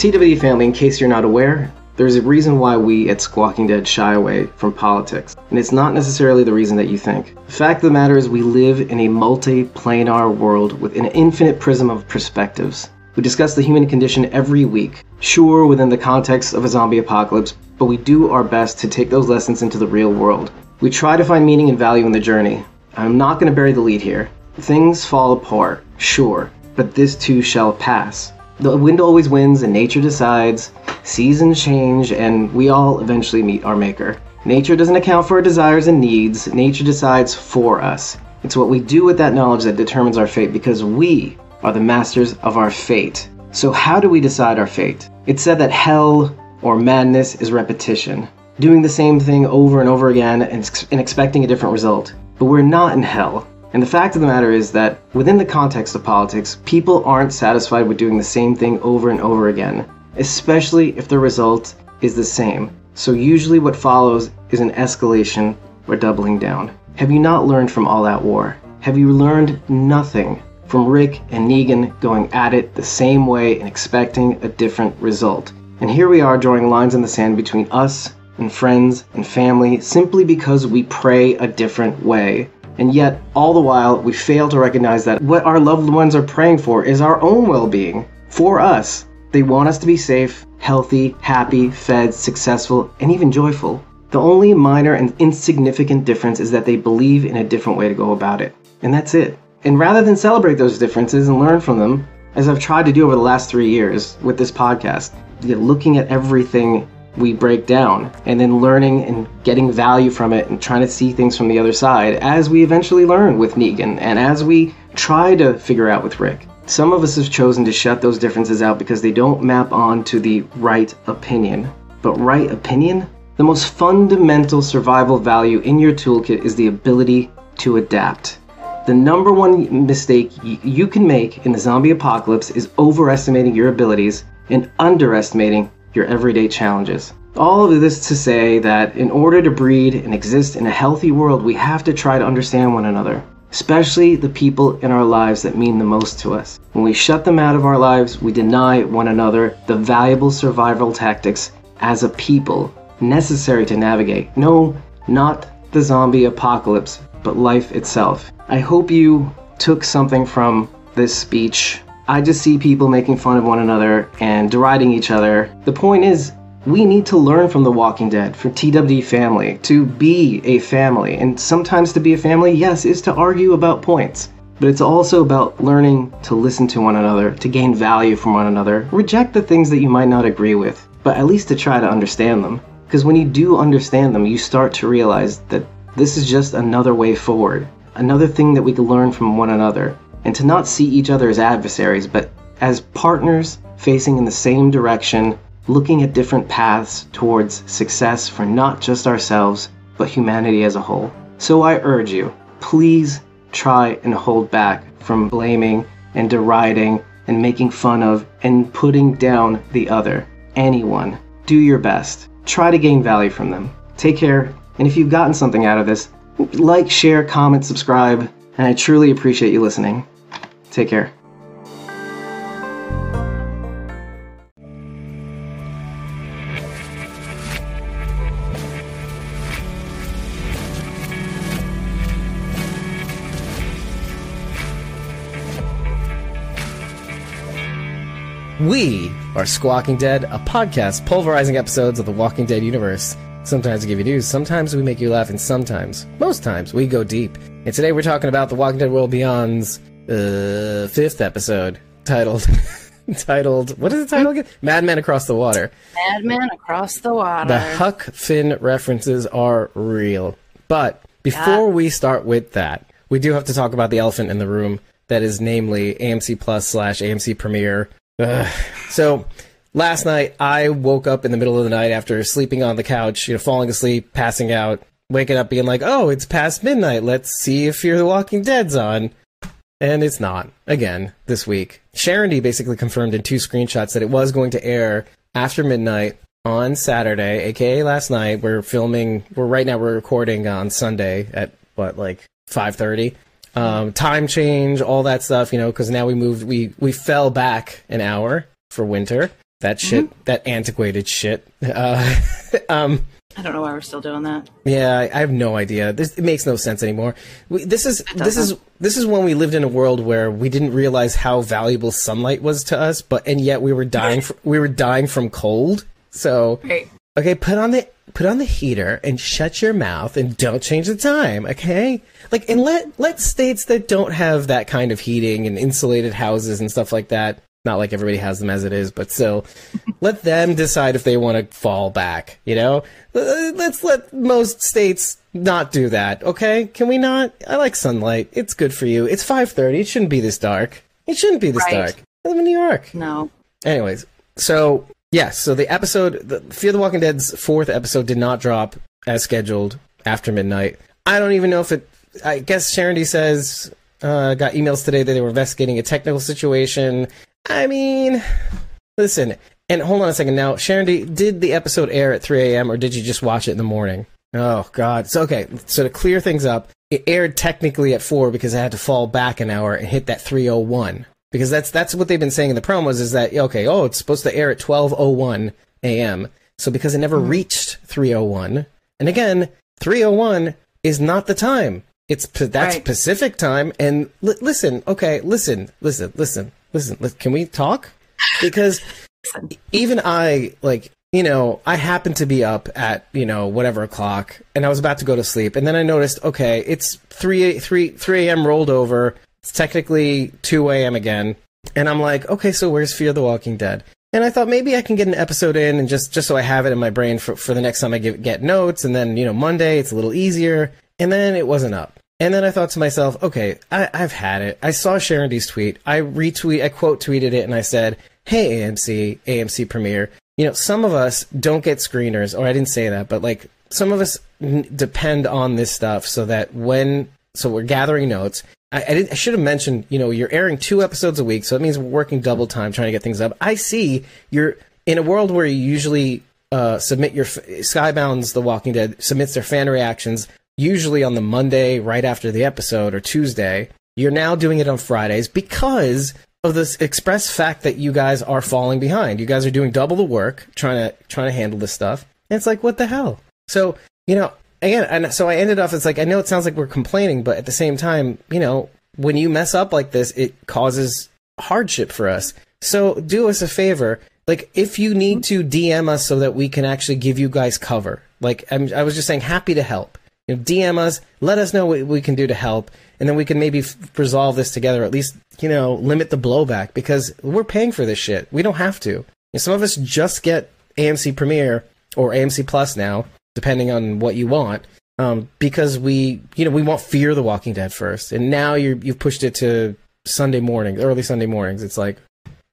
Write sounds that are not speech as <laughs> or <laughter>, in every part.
TWD family, in case you're not aware, there's a reason why we at Squawking Dead shy away from politics, and it's not necessarily the reason that you think. The fact of the matter is, we live in a multi planar world with an infinite prism of perspectives. We discuss the human condition every week, sure within the context of a zombie apocalypse, but we do our best to take those lessons into the real world. We try to find meaning and value in the journey. I'm not going to bury the lead here. Things fall apart, sure, but this too shall pass. The wind always wins and nature decides, seasons change, and we all eventually meet our maker. Nature doesn't account for our desires and needs, nature decides for us. It's what we do with that knowledge that determines our fate because we are the masters of our fate. So, how do we decide our fate? It's said that hell or madness is repetition, doing the same thing over and over again and, and expecting a different result. But we're not in hell. And the fact of the matter is that within the context of politics, people aren't satisfied with doing the same thing over and over again, especially if the result is the same. So usually what follows is an escalation or doubling down. Have you not learned from All that War? Have you learned nothing from Rick and Negan going at it the same way and expecting a different result? And here we are drawing lines in the sand between us and friends and family simply because we pray a different way. And yet, all the while, we fail to recognize that what our loved ones are praying for is our own well being. For us, they want us to be safe, healthy, happy, fed, successful, and even joyful. The only minor and insignificant difference is that they believe in a different way to go about it. And that's it. And rather than celebrate those differences and learn from them, as I've tried to do over the last three years with this podcast, looking at everything we break down and then learning and getting value from it and trying to see things from the other side as we eventually learn with Negan and as we try to figure out with Rick. Some of us have chosen to shut those differences out because they don't map on to the right opinion. But right opinion? The most fundamental survival value in your toolkit is the ability to adapt. The number one mistake you can make in the zombie apocalypse is overestimating your abilities and underestimating your everyday challenges. All of this to say that in order to breed and exist in a healthy world, we have to try to understand one another especially the people in our lives that mean the most to us. When we shut them out of our lives, we deny one another the valuable survival tactics as a people necessary to navigate. No, not the zombie apocalypse, but life itself. I hope you took something from this speech. I just see people making fun of one another and deriding each other. The point is, we need to learn from The Walking Dead, from TWD family, to be a family. And sometimes to be a family, yes, is to argue about points. But it's also about learning to listen to one another, to gain value from one another, reject the things that you might not agree with, but at least to try to understand them. Because when you do understand them, you start to realize that this is just another way forward, another thing that we can learn from one another, and to not see each other as adversaries, but as partners facing in the same direction looking at different paths towards success for not just ourselves, but humanity as a whole. So I urge you, please try and hold back from blaming and deriding and making fun of and putting down the other. Anyone. Do your best. Try to gain value from them. Take care, and if you've gotten something out of this, like, share, comment, subscribe, and I truly appreciate you listening. Take care. We are Squawking Dead, a podcast pulverizing episodes of the Walking Dead universe. Sometimes we give you news, sometimes we make you laugh, and sometimes, most times, we go deep. And today we're talking about The Walking Dead World Beyond's uh, fifth episode, titled, <laughs> titled, what is the title again? Madman Across the Water. Madman Across the Water. The Huck Finn references are real. But before yeah. we start with that, we do have to talk about the elephant in the room. That is namely AMC Plus slash AMC Premiere so last night I woke up in the middle of the night after sleeping on the couch, you know, falling asleep, passing out, waking up being like, "Oh, it's past midnight. Let's see if Fear the Walking Dead's on." And it's not again this week. Sharon D basically confirmed in two screenshots that it was going to air after midnight on Saturday, aka last night. We're filming. We're right now. We're recording on Sunday at what like five thirty um, time change, all that stuff, you know, because now we moved, we we fell back an hour for winter. that shit, that antiquated shit. <laughs> Uh, <laughs> um, I don't know why we're still doing that. yeah, I, I have no idea. This it makes no sense anymore. We, this is this is this is when we lived in a world where we didn't realize how valuable sunlight was to us, but and yet we were dying fr- we were dying from cold. So Right. okay, put on the put on the heater and shut your mouth and don't change the time, okay? Like and let let states that don't have that kind of heating and insulated houses and stuff like that. Not like everybody has them as it is, but still, let them decide if they want to fall back. You know, let's let most states not do that. Okay? Can we not? I like sunlight. It's good for you. It's five thirty. It shouldn't be this dark. It shouldn't be this Right. dark. I live in New York. No. Anyways, so yes, so the episode, the Fear the Walking Dead's fourth episode did not drop as scheduled after midnight. I don't even know if it. I guess Sharon D says uh, got emails today that they were investigating a technical situation. I mean, listen, and hold on a second. Now, Sharon did the episode air at 3 a.m. or did you just watch it in the morning? Oh God. So okay. So to clear things up, it aired technically at four because I had to fall back an hour and hit that 301 because that's that's what they've been saying in the promos is that okay oh it's supposed to air at 12:01 a.m. So because it never hmm. reached 301 and again 301 is not the time. It's that's Right. Pacific time and li- listen okay listen listen listen listen li- can we talk because even I like you know I happened to be up at you know whatever o'clock and I was about to go to sleep and then I noticed okay it's three three three a.m. rolled over it's technically two a.m. again and I'm like okay so where's Fear the Walking Dead and I thought maybe I can get an episode in and just just so I have it in my brain for for the next time I give, get notes and then you know Monday it's a little easier and then it wasn't up and then I thought to myself, okay, I, I've had it. I saw Sharon D's tweet. I retweet, I quote tweeted it, and I said, "Hey AMC, AMC Premiere, you know, some of us don't get screeners, or I didn't say that, but like some of us n- depend on this stuff so that when so we're gathering notes. I, I, I should have mentioned, you know, you're airing two episodes a week, so it means we're working double time trying to get things up. I see you're in a world where you usually uh, submit your Skybound's The Walking Dead submits their fan reactions usually on the Monday right after the episode or Tuesday. You're now doing it on Fridays because of this express fact that you guys are falling behind. You guys are doing double the work trying to trying to handle this stuff. And it's like what the hell? So, you know, again, and so I ended off it's like I know it sounds like we're complaining, but at the same time, you know, when you mess up like this, it causes hardship for us. So do us a favor. Like if you need to DM us so that we can actually give you guys cover. Like I'm, I was just saying, happy to help. You know, DM us, let us know what we can do to help, and then we can maybe f- resolve this together. At least you know, limit the blowback because we're paying for this shit. We don't have to. You know, some of us just get AMC Premiere or AMC Plus now, depending on what you want. Um, because we, you know, we want Fear the Walking Dead first, and now you're you've pushed it to Sunday morning, early Sunday mornings. It's like,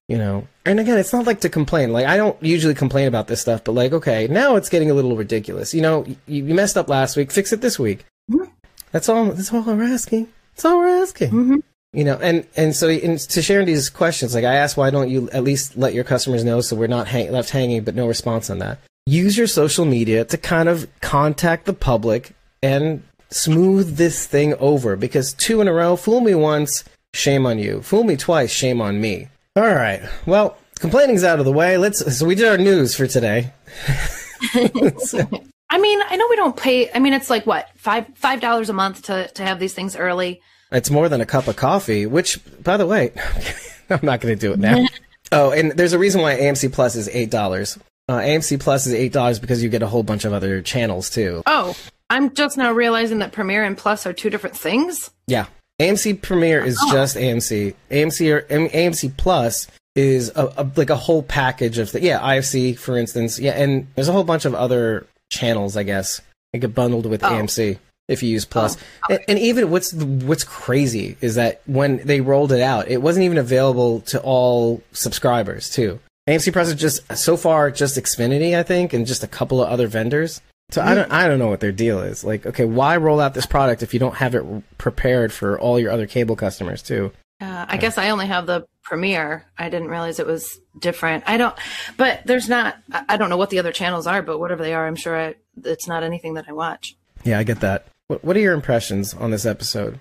you know, and again, it's not like to complain. Like I don't usually complain about this stuff, but like, okay, now it's getting a little ridiculous. You know, you, you messed up last week, fix it this week. Mhm. That's all. That's all we're asking. That's all we're asking. Mhm. You know, and and so in, to sharing these questions, like I asked, why don't you at least let your customers know so we're not hang- left hanging? But no response on that. Use your social media to kind of contact the public and smooth this thing over because two in a row, fool me once, shame on you. Fool me twice, shame on me. All right. Well, complaining's out of the way. Let's. So we did our news for today. <laughs> I mean, I know we don't pay. I mean, it's like what five five dollars a month to to have these things early. It's more than a cup of coffee, which, by the way, <laughs> I'm not going to do it now. <laughs> oh, and there's a reason why AMC Plus is eight dollars. Uh, AMC Plus is eight dollars because you get a whole bunch of other channels too. Oh, I'm just now realizing that Premiere and Plus are two different things. Yeah, AMC Premiere is oh. just AMC. AMC or AMC Plus is a, a, like a whole package of the, yeah IFC for instance. Yeah, and there's a whole bunch of other channels I guess that get bundled with Oh. AMC if you use oh, Plus. And, and even what's what's crazy is that when they rolled it out, it wasn't even available to all subscribers too. AMC Plus is just so far just Xfinity, I think, and just a couple of other vendors. So I don't I don't know what their deal is. Like, okay, why roll out this product if you don't have it prepared for all your other cable customers too? Uh, I guess I only have the Premiere. I didn't realize it was different. I don't, but there's not. I I don't know what the other channels are, but whatever they are, I'm sure I, it's not anything that I watch. Yeah, I get that. What, what are your impressions on this episode?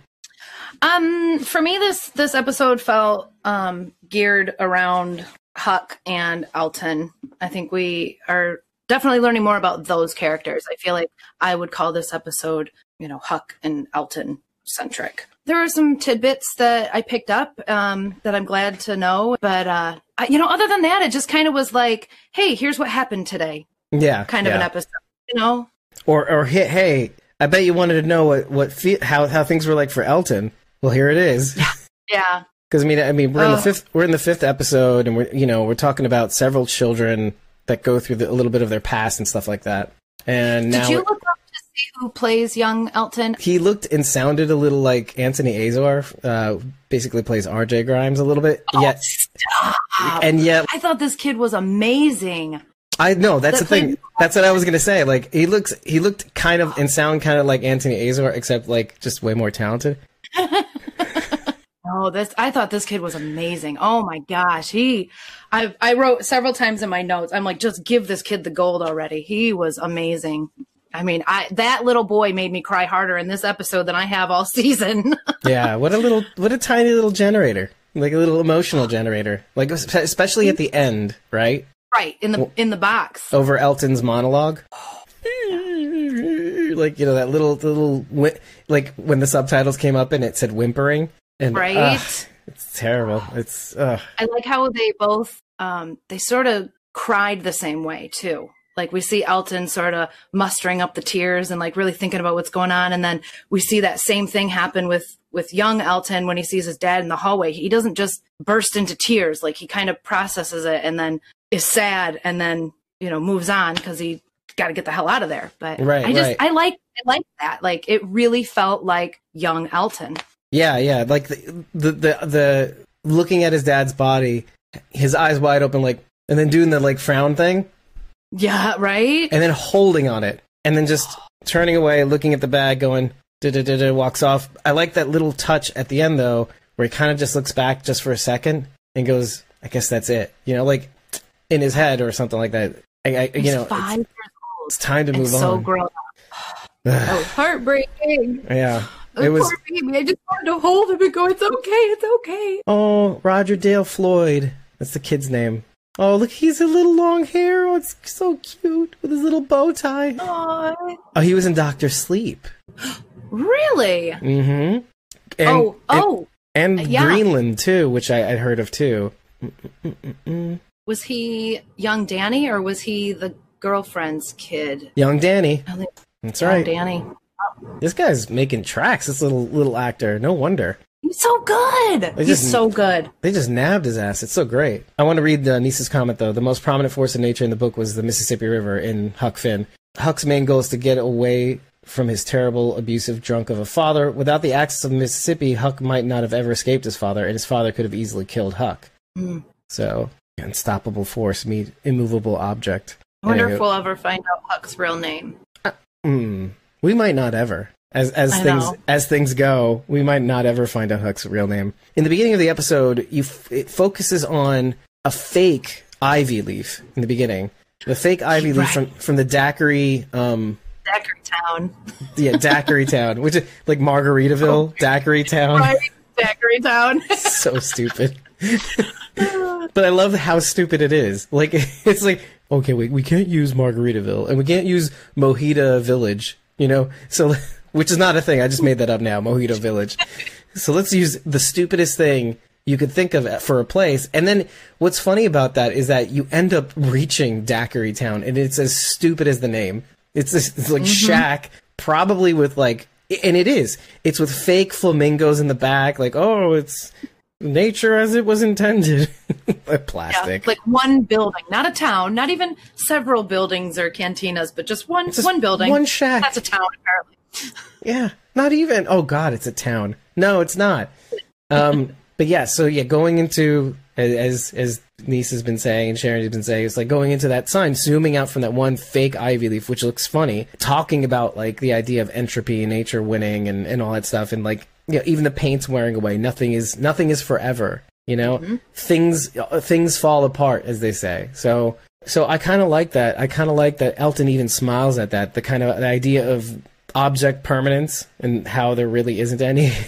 Um, for me, this this episode felt um geared around Huck and Alton. I think we are definitely learning more about those characters. I feel like I would call this episode, you know, Huck and Elton centric. There are some tidbits that I picked up um, that I'm glad to know, but uh, I, you know, other than that, it just kind of was like, "Hey, here's what happened today," Yeah, kind of yeah. an episode. You know, Or or hey, hey, I bet you wanted to know what what fe- how how things were like for Elton. Well, here it is. <laughs> yeah, Because I mean, I mean, we're in the fifth we're in the fifth episode, and we're you know we're talking about several children that go through the, a little bit of their past and stuff like that. And now Did you look up to see who plays young Elton? he looked and sounded a little like Antony Azor. Uh, basically plays R.J. Grimes a little bit. yet Stop. and yet I thought this kid was amazing. I know that's That the thing. That's what I was gonna say. Like he looks, he looked kind of and sound kind of like Antony Azor, except like just way more talented. <laughs> Oh, this I thought this kid was amazing. Oh my gosh. He I I wrote several times in my notes. I'm like just give this kid the gold already. He was amazing. I mean, I that little boy made me cry harder in this episode than I have all <laughs> season. Yeah, what a little, what a tiny little generator, like a little emotional generator, like especially at the end, right right, in the in the box. over Elton's monologue. Like you know that little little like when the subtitles came up and it said whimpering and Right? ugh, it's terrible. It's uh, I like how they both um they sort of cried the same way too. Like we see Elton sort of mustering up the tears and like really thinking about what's going on and then we see that same thing happen with with young Elton when he sees his dad in the hallway. He doesn't just burst into tears, like he kind of processes it and then is sad and then, you know, moves on cuz he got to get the hell out of there. But Right, I just right. I like I like that. Like it really felt like young Elton. Yeah, yeah, like the, the the the looking at his dad's body, his eyes wide open, like, and then doing the like frown thing, Yeah, right? and then holding on it, and then just turning away, looking at the bag, going da da da da, walks off. I like that little touch at the end though, where he kind of just looks back just for a second and goes, "I guess that's it," you know, like in his head or something like that. I, I you know, five it's, years old. it's time to move so on. So grown up. <sighs> Was heartbreaking. yeah, it was. poor baby. I just wanted to hold him and go, "It's okay, it's okay." Oh, Roger Dale Floyd. That's the kid's name. Oh, look, he's a little long hair. Oh, it's so cute with his little bow tie. Aw, Oh, he was in Doctor Sleep. <gasps> really? Mm-hmm. And, oh, oh, and, and yeah. Greenland too, which I, heard of too. was he young Danny or was he the girlfriend's kid? Young Danny. That's young right. Danny. This guy's making tracks. This little little actor. No wonder He's so good. They He's just- so good. they just nabbed his ass. It's so great. I want to read uh, Nisa's comment though. The most prominent force in nature in the book was the Mississippi River in Huck Finn. Huck's main goal is to get away from his terrible, abusive drunk of a father. Without the access of Mississippi, Huck might not have ever escaped his father, and his father could have easily killed Huck. Mm. So, unstoppable force meet immovable object. I wonder if we'll ever find out Huck's real name. Hmm. We might not ever. As as I things know. as things go, we might not ever find out Huck's real name. In the beginning of the episode, you f- it focuses on a fake ivy leaf in the beginning. The fake ivy leaf from from the daiquiri, um, Daiquiri Town. yeah, daiquiri <laughs> town, which is like Margaritaville, daiquiri town. Right? Daiquiri Town. <laughs> so stupid. <laughs> but I love how stupid it is. Like it's like okay, we we can't use Margaritaville and we can't use Mojito Village, you know. So <laughs> which is not a thing. I just made that up now, Mojito Village. So let's use the stupidest thing you could think of for a place. And then what's funny about that is that you end up reaching Daiquiri Town and it's as stupid as the name. It's, this, it's like mm-hmm. shack, probably with like, and it is. It's with fake flamingos in the back, like, oh, it's nature as it was intended. <laughs> Yeah, Plastic. like one building, not a town, not even several buildings or cantinas, but just one Just one building. one shack. That's a town, apparently. <laughs> Yeah, not even. Oh God, it's a town. No, it's not. Um, but yeah, so yeah, going into as as Nisa has been saying and Sharon has been saying, it's like going into that sign, zooming out from that one fake ivy leaf, which looks funny, talking about like the idea of entropy and nature winning and and all that stuff, and like you know, even the paint's wearing away. Nothing is nothing is forever. You know, things uh, things fall apart, as they say. So so I kind of like that. I kind of like that Elton even smiles at that. The kind of the idea of object permanence and how there really isn't any. <laughs>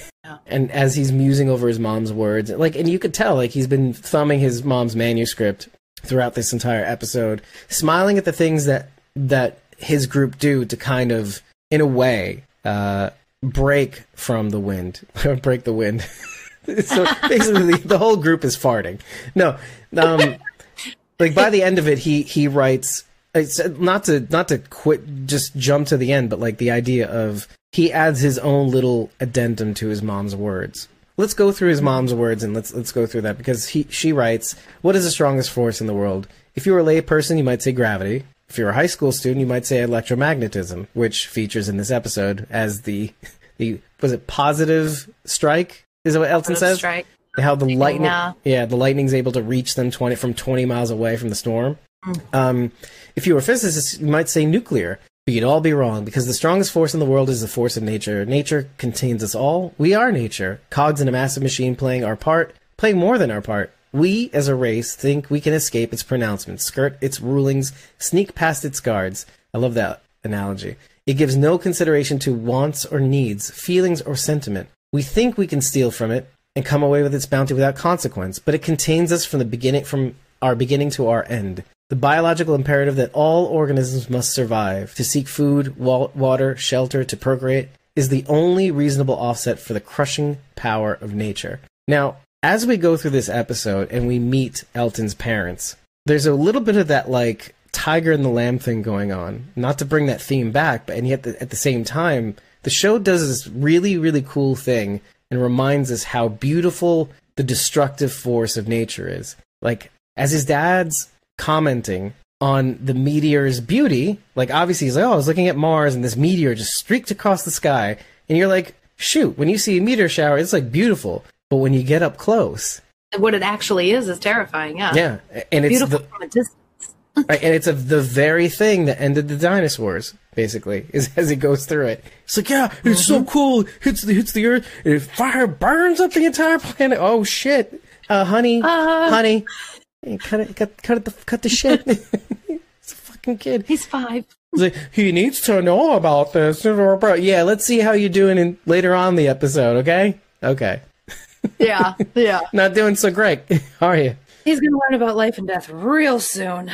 And as he's musing over his mom's words, like, and you could tell, like, he's been thumbing his mom's manuscript throughout this entire episode, smiling at the things that that his group do to kind of, in a way, uh, break from the wind, <laughs> break the wind. <laughs> so basically, the, whole group is farting. No, um, like by the end of it, he he writes. Not to not to quit, just jump to the end, but like the idea of he adds his own little addendum to his mom's words. Let's go through his mom's words and let's let's go through that because he she writes, "What is the strongest force in the world? If you were a layperson, you might say gravity. If you're a high school student, you might say electromagnetism, which features in this episode as the <laughs> the was it positive strike? Is that what Elton positive says? Strike. How the lightning, yeah. yeah, the lightning's able to reach them twenty from twenty miles away from the storm. Mm. Um, if you were a physicist, you might say nuclear. But you'd all be wrong because the strongest force in the world is the force of nature. Nature contains us all. We are nature, cogs in a massive machine playing our part, playing more than our part. We, as a race, think we can escape its pronouncements, skirt its rulings, sneak past its guards. I love that analogy. It gives no consideration to wants or needs, feelings or sentiment. We think we can steal from it and come away with its bounty without consequence, but it contains us from the beginning from our beginning to our end. The biological imperative that all organisms must survive, to seek food, water, shelter, to procreate, is the only reasonable offset for the crushing power of nature. Now, as we go through this episode and we meet Elton's parents, there's a little bit of that like tiger and the lamb thing going on. Not to bring that theme back, but and yet the, at the same time, the show does this really really cool thing and reminds us how beautiful the destructive force of nature is. Like as his dad's commenting on the meteor's beauty, like obviously he's like, "Oh, I was looking at Mars and this meteor just streaked across the sky," and you're like, "Shoot, when you see a meteor shower, it's like beautiful." But when you get up close, what it actually is is terrifying. Yeah, yeah, and it's beautiful the, from a distance. <laughs> right, and it's a, the very thing that ended the dinosaurs. Basically, is <laughs> as he goes through it. It's like, yeah, it's mm-hmm. so cool. It hits the hits the earth. And fire burns up the entire planet. Oh shit, uh, honey, uh, honey, cut it, cut, cut it, the, cut the shit. <laughs> it's a fucking kid. He's five. Like, he needs to know about this. Yeah, let's see how you're doing in, later on the episode. Okay, okay yeah, yeah. <laughs> Not doing so great, <laughs> are you? He's going to learn about life and death real soon.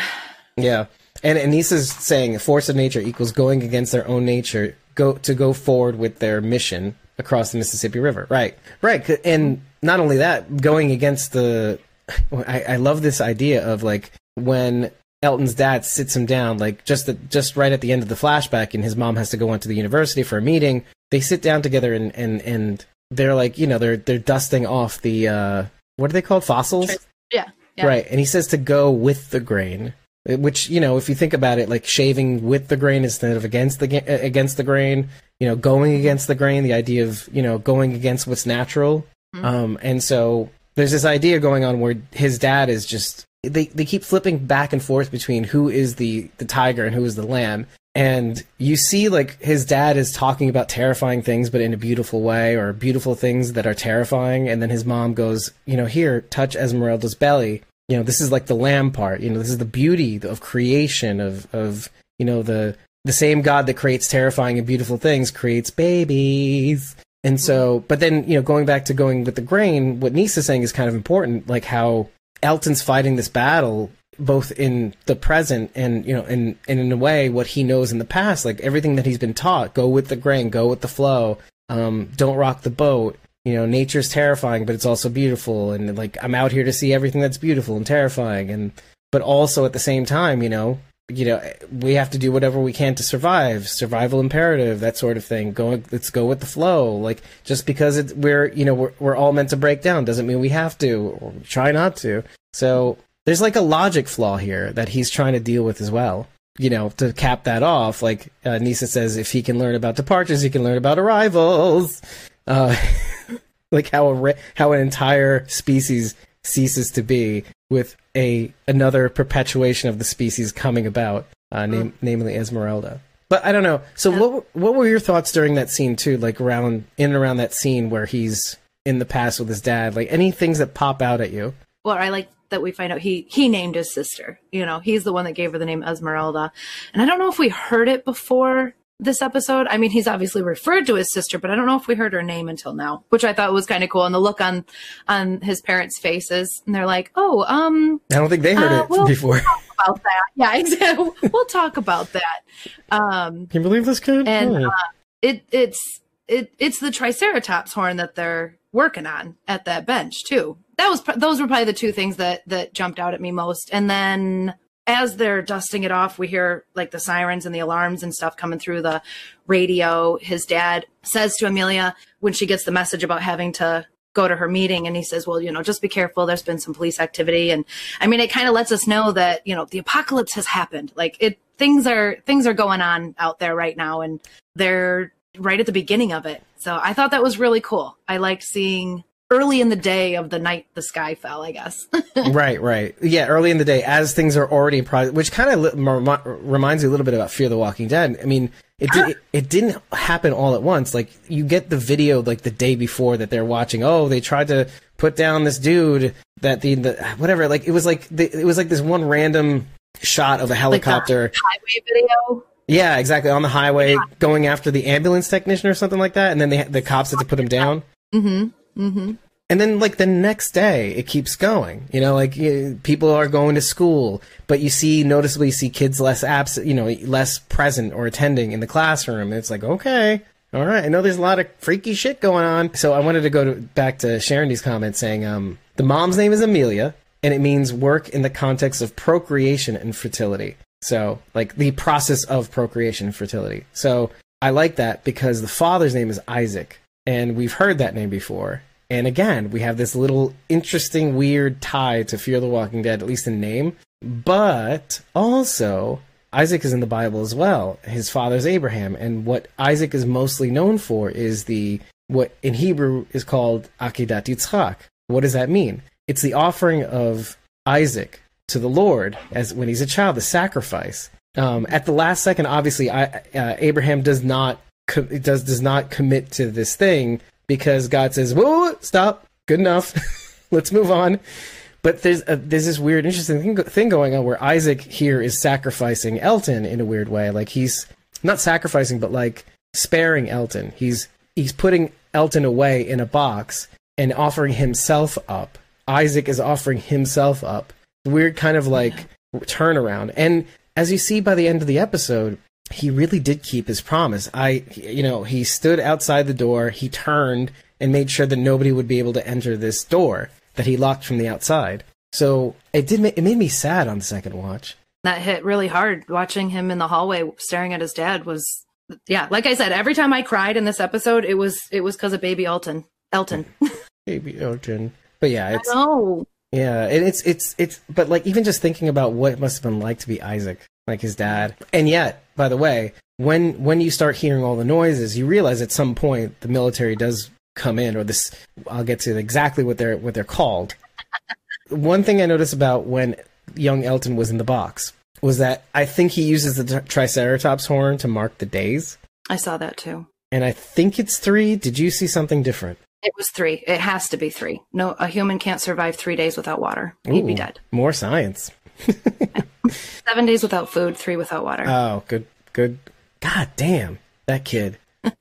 Yeah. And Anissa's saying force of nature equals going against their own nature go to go forward with their mission across the Mississippi River. Right. Right. And not only that, going against the <sighs> I, I love this idea of like when Elton's dad sits him down, like just the, just right at the end of the flashback, and his mom has to go into the university for a meeting. They sit down together and and and they're like you know they're they're dusting off the uh what are they called fossils yeah, yeah. right and he says to go with the grain which you know if you think about it like shaving with the grain instead of against the against the grain you know going against the grain the idea of you know going against what's natural mm-hmm. um and so there's this idea going on where his dad is just they they keep flipping back and forth between who is the the tiger and who is the lamb and you see like his dad is talking about terrifying things but in a beautiful way or beautiful things that are terrifying. And then his mom goes you know here touch esmeralda's belly. You know this is like the lamb part. You know this is the beauty of creation of of you know the the same god that creates terrifying and beautiful things creates babies. And so but then you know going back to going with the grain what Nisa's saying is kind of important like how elton's fighting this battle both in the present and you know and, and in a way what he knows in the past like everything that he's been taught go with the grain go with the flow um, don't rock the boat. You know nature's terrifying but it's also beautiful. And like i'm out here to see everything that's beautiful and terrifying. And but also at the same time you know you know we have to do whatever we can to survive. Survival imperative that sort of thing. Go let's go with the flow. Like just because it's we're you know we're, we're all meant to break down doesn't mean we have to or try not to. So there's like a logic flaw here that he's trying to deal with as well. You know, to cap that off, like uh, Nisa says, if he can learn about departures, he can learn about arrivals. Uh, <laughs> like how a how an entire species ceases to be with a another perpetuation of the species coming about, uh, name, mm. namely Esmeralda. But I don't know. So yeah. what what were your thoughts during that scene too? Like around in and around that scene where he's in the past with his dad. Like any things that pop out at you? Well, I like that we find out he he named his sister. You know, he's the one that gave her the name Esmeralda. And I don't know if we heard it before this episode. I mean, he's obviously referred to his sister, but I don't know if we heard her name until now, which I thought was kind of cool. And the look on on his parents' faces, and they're like, "Oh, um, I don't think they heard Uh, it well- before. about that." Yeah, <laughs> exactly. we'll talk about that. Um, Can you believe this kid? and uh, it it's it it's the triceratops horn that they're working on at that bench too that was those were probably the two things that that jumped out at me most. And then as they're dusting it off we hear like the sirens and the alarms and stuff coming through the radio. His dad says to amelia when she gets the message about having to go to her meeting and he says well you know just be careful. There's been some police activity. And i mean it kind of lets us know that you know the apocalypse has happened. Like it things are things are going on out there right now and they're right at the beginning of it. So i thought that was really cool. I liked seeing early in the day of the night the sky fell i guess <laughs> right, right. Yeah, early in the day, as things are already in progress, which kind of li- remi- reminds me a little bit about Fear the Walking Dead. I mean, it, did, it it didn't happen all at once. Like you get the video like the day before that they're watching. Oh, they tried to put down this dude that the, the whatever. Like it was like the, it was like this one random shot of a like helicopter. highway video yeah, exactly on the highway going after the ambulance technician or something like that, and then they, the cops had to put him down. mm-hmm mm-hmm And then, like the next day, it keeps going. You know, like you, people are going to school, but you see noticeably you see kids less absent, you know, less present or attending in the classroom. And it's like, okay, all right. I know there's a lot of freaky shit going on. So I wanted to go to, back to Sharon D's comment saying, um, the mom's name is Amelia, and it means work in the context of procreation and fertility. So, like the process of procreation and fertility. So I like that because the father's name is Isaac, and we've heard that name before. And again, we have this little interesting, weird tie to Fear the Walking Dead, at least in name. But also, Isaac is in the Bible as well. His father's Abraham, and what Isaac is mostly known for is the what in Hebrew is called Akedat Yitzchak. What does that mean? It's the offering of Isaac to the Lord as when he's a child, the sacrifice. Um, at the last second, obviously, I, uh, Abraham does not does does not commit to this thing because God says, "Whoa, stop, good enough, <laughs> let's move on." But there's a, there's this weird, interesting thing, thing going on where Isaac here is sacrificing Elton in a weird way. Like he's not sacrificing, but like sparing Elton. He's he's putting Elton away in a box and offering himself up. Isaac is offering himself up. Weird kind of like turnaround. And as you see by the end of the episode, he really did keep his promise. I, you know, he stood outside the door, he turned and made sure that nobody would be able to enter this door that he locked from the outside. So it did, ma- it made me sad on the second watch. that hit really hard watching him in the hallway staring at his dad was yeah like i said every time i cried in this episode it was it was because of baby elton elton <laughs> Baby Elton. But yeah, it's, no Yeah, and it's it's it's but like even just thinking about what it must have been like to be Isaac, like his dad. And yet, by the way, when when you start hearing all the noises, you realize at some point the military does come in or this I'll get to exactly what they're what they're called. <laughs> One thing I noticed about when young Elton was in the box was that I think he uses the triceratops horn to mark the days, i saw that too and I think it's 3. Did you see something different? It was three it has to be three no a human can't survive three days without water he'd be dead More science. <laughs> seven days without food three without water Oh, good, good. God damn, that kid. <laughs>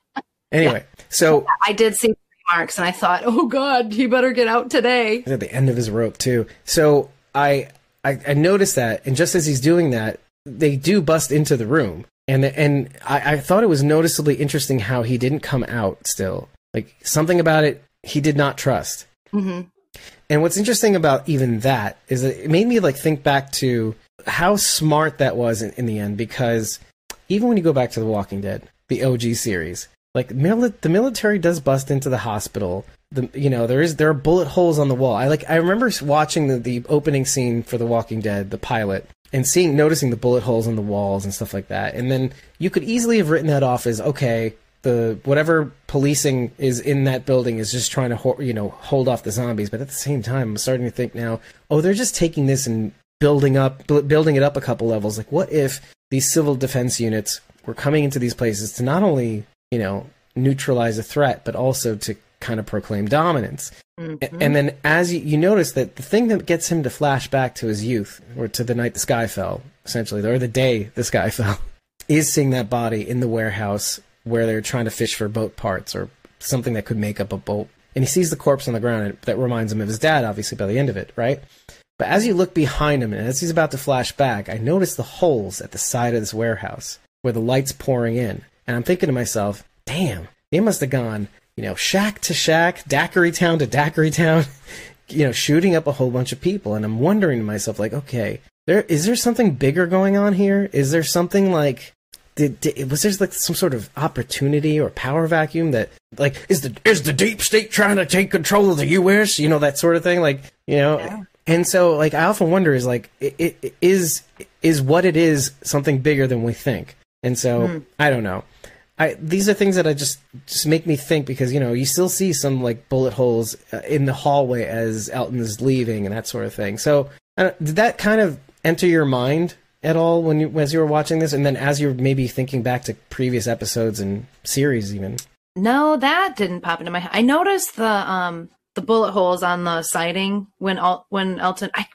Anyway, so i did see marks and i thought <laughs> oh god he better get out today he's at the end of his rope too. So I, I, I noticed that, and just as he's doing that, they do bust into the room, and and I, I thought it was noticeably interesting how he didn't come out still. Like something about it, he did not trust. hmm And what's interesting about even that is that it made me like think back to how smart that was in, in the end because even when you go back to The Walking Dead, the OG series, like mili- the military does bust into the hospital. The you know there is there are bullet holes on the wall. I like I remember watching the, the opening scene for The Walking Dead, the pilot, and seeing noticing the bullet holes on the walls and stuff like that. And then you could easily have written that off as okay, the whatever policing is in that building is just trying to ho- you know hold off the zombies. But at the same time, I'm starting to think now, oh, they're just taking this and building up bu- building it up a couple levels. Like, what if these civil defense units were coming into these places to not only you know neutralize a threat, but also to kind of proclaim dominance. A- mm-hmm. And then as you, you notice that the thing that gets him to flash back to his youth, or to the night the sky fell, essentially, or the day the sky <laughs> fell, is seeing that body in the warehouse where they're trying to fish for boat parts or something that could make up a boat. And he sees the corpse on the ground and that reminds him of his dad, obviously, by the end of it, right? But as you look behind him and as he's about to flash back, I notice the holes at the side of this warehouse where the light's pouring in. And I'm thinking to myself, damn, they must have gone, you know, shack to shack, daiquiri town to daiquiri town, <laughs> you know, shooting up a whole bunch of people. And I'm wondering to myself, like, okay, there is there something bigger going on here? Is there something like did, did, was there like some sort of opportunity or power vacuum that like is the is the deep state trying to take control of the U.S. You know that sort of thing, like you know. Yeah. And so, like, I often wonder is like, it, it, is is what it is something bigger than we think? And so, mm. I don't know. I these are things that I just just make me think because you know you still see some like bullet holes uh, in the hallway as Elton is leaving and that sort of thing. So, did that kind of enter your mind at all when you as you were watching this, and then as you're maybe thinking back to previous episodes and series, even? No, that didn't pop into my head. I noticed the um the bullet holes on the siding when Al- when Elton. I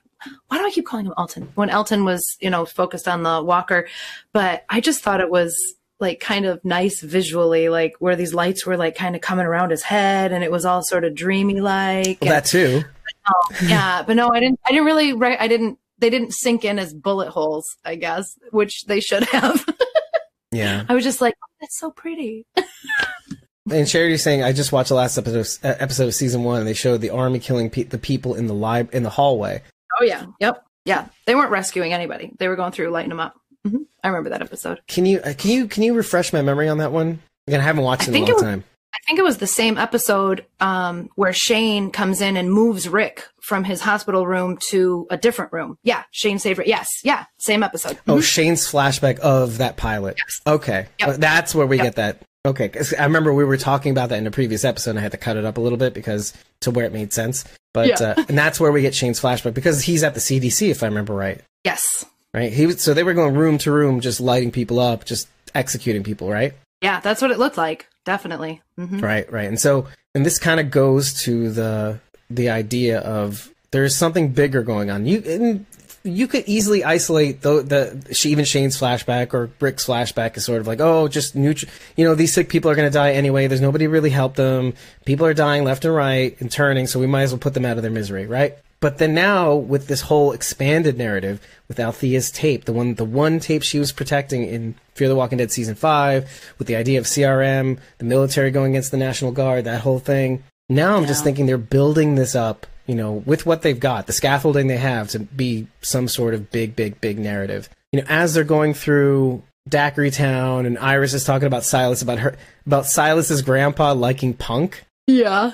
why do I keep calling him Elton? When Elton was you know focused on the walker, but I just thought it was like kind of nice visually, like where these lights were like kind of coming around his head, and it was all sort of dreamy like. Well, that too. <laughs> yeah, but no, I didn't. I didn't really. I didn't they didn't sink in as bullet holes, I guess, which they should have. <laughs> yeah. I was just like, oh, that's so pretty. <laughs> and Charity's saying, I just watched the last episode, uh, episode of season one, and they showed the army killing pe- the people in the lib- in the hallway. Oh yeah, yep, yeah. They weren't rescuing anybody; they were going through, lighting them up. Mm-hmm. I remember that episode. Can you uh, can you can you refresh my memory on that one? Again, I haven't watched it in a long was, time. I think it was the same episode um, where Shane comes in and moves Rick from his hospital room to a different room. Yeah, Shane saved Rick. Yes, yeah, same episode. Oh, mm-hmm. Shane's flashback of that pilot. Yes. Okay, yep. that's where we yep. get that. Okay, I remember we were talking about that in a previous episode. and I had to cut it up a little bit because to where it made sense. But yeah. uh, and that's where we get Shane's flashback because he's at the CDC, if I remember right. Yes. Right. He was so they were going room to room, just lighting people up, just executing people. Right. Yeah, that's what it looked like. Definitely. Mm-hmm. Right, right. And so, and this kind of goes to the the idea of there's something bigger going on. You you could easily isolate the the even Shane's flashback or Rick's flashback is sort of like, oh, just neutral. You know, these sick people are going to die anyway. There's nobody really helped them. People are dying left and right and turning, so we might as well put them out of their misery, right? But then now with this whole expanded narrative with Althea's tape, the one the one tape she was protecting in Fear the Walking Dead season five, with the idea of CRM, the military going against the National Guard, that whole thing. Now I'm yeah. just thinking they're building this up, you know, with what they've got, the scaffolding they have to be some sort of big, big, big narrative. You know, as they're going through Daiquiri Town and Iris is talking about Silas about her about Silas's grandpa liking punk. Yeah.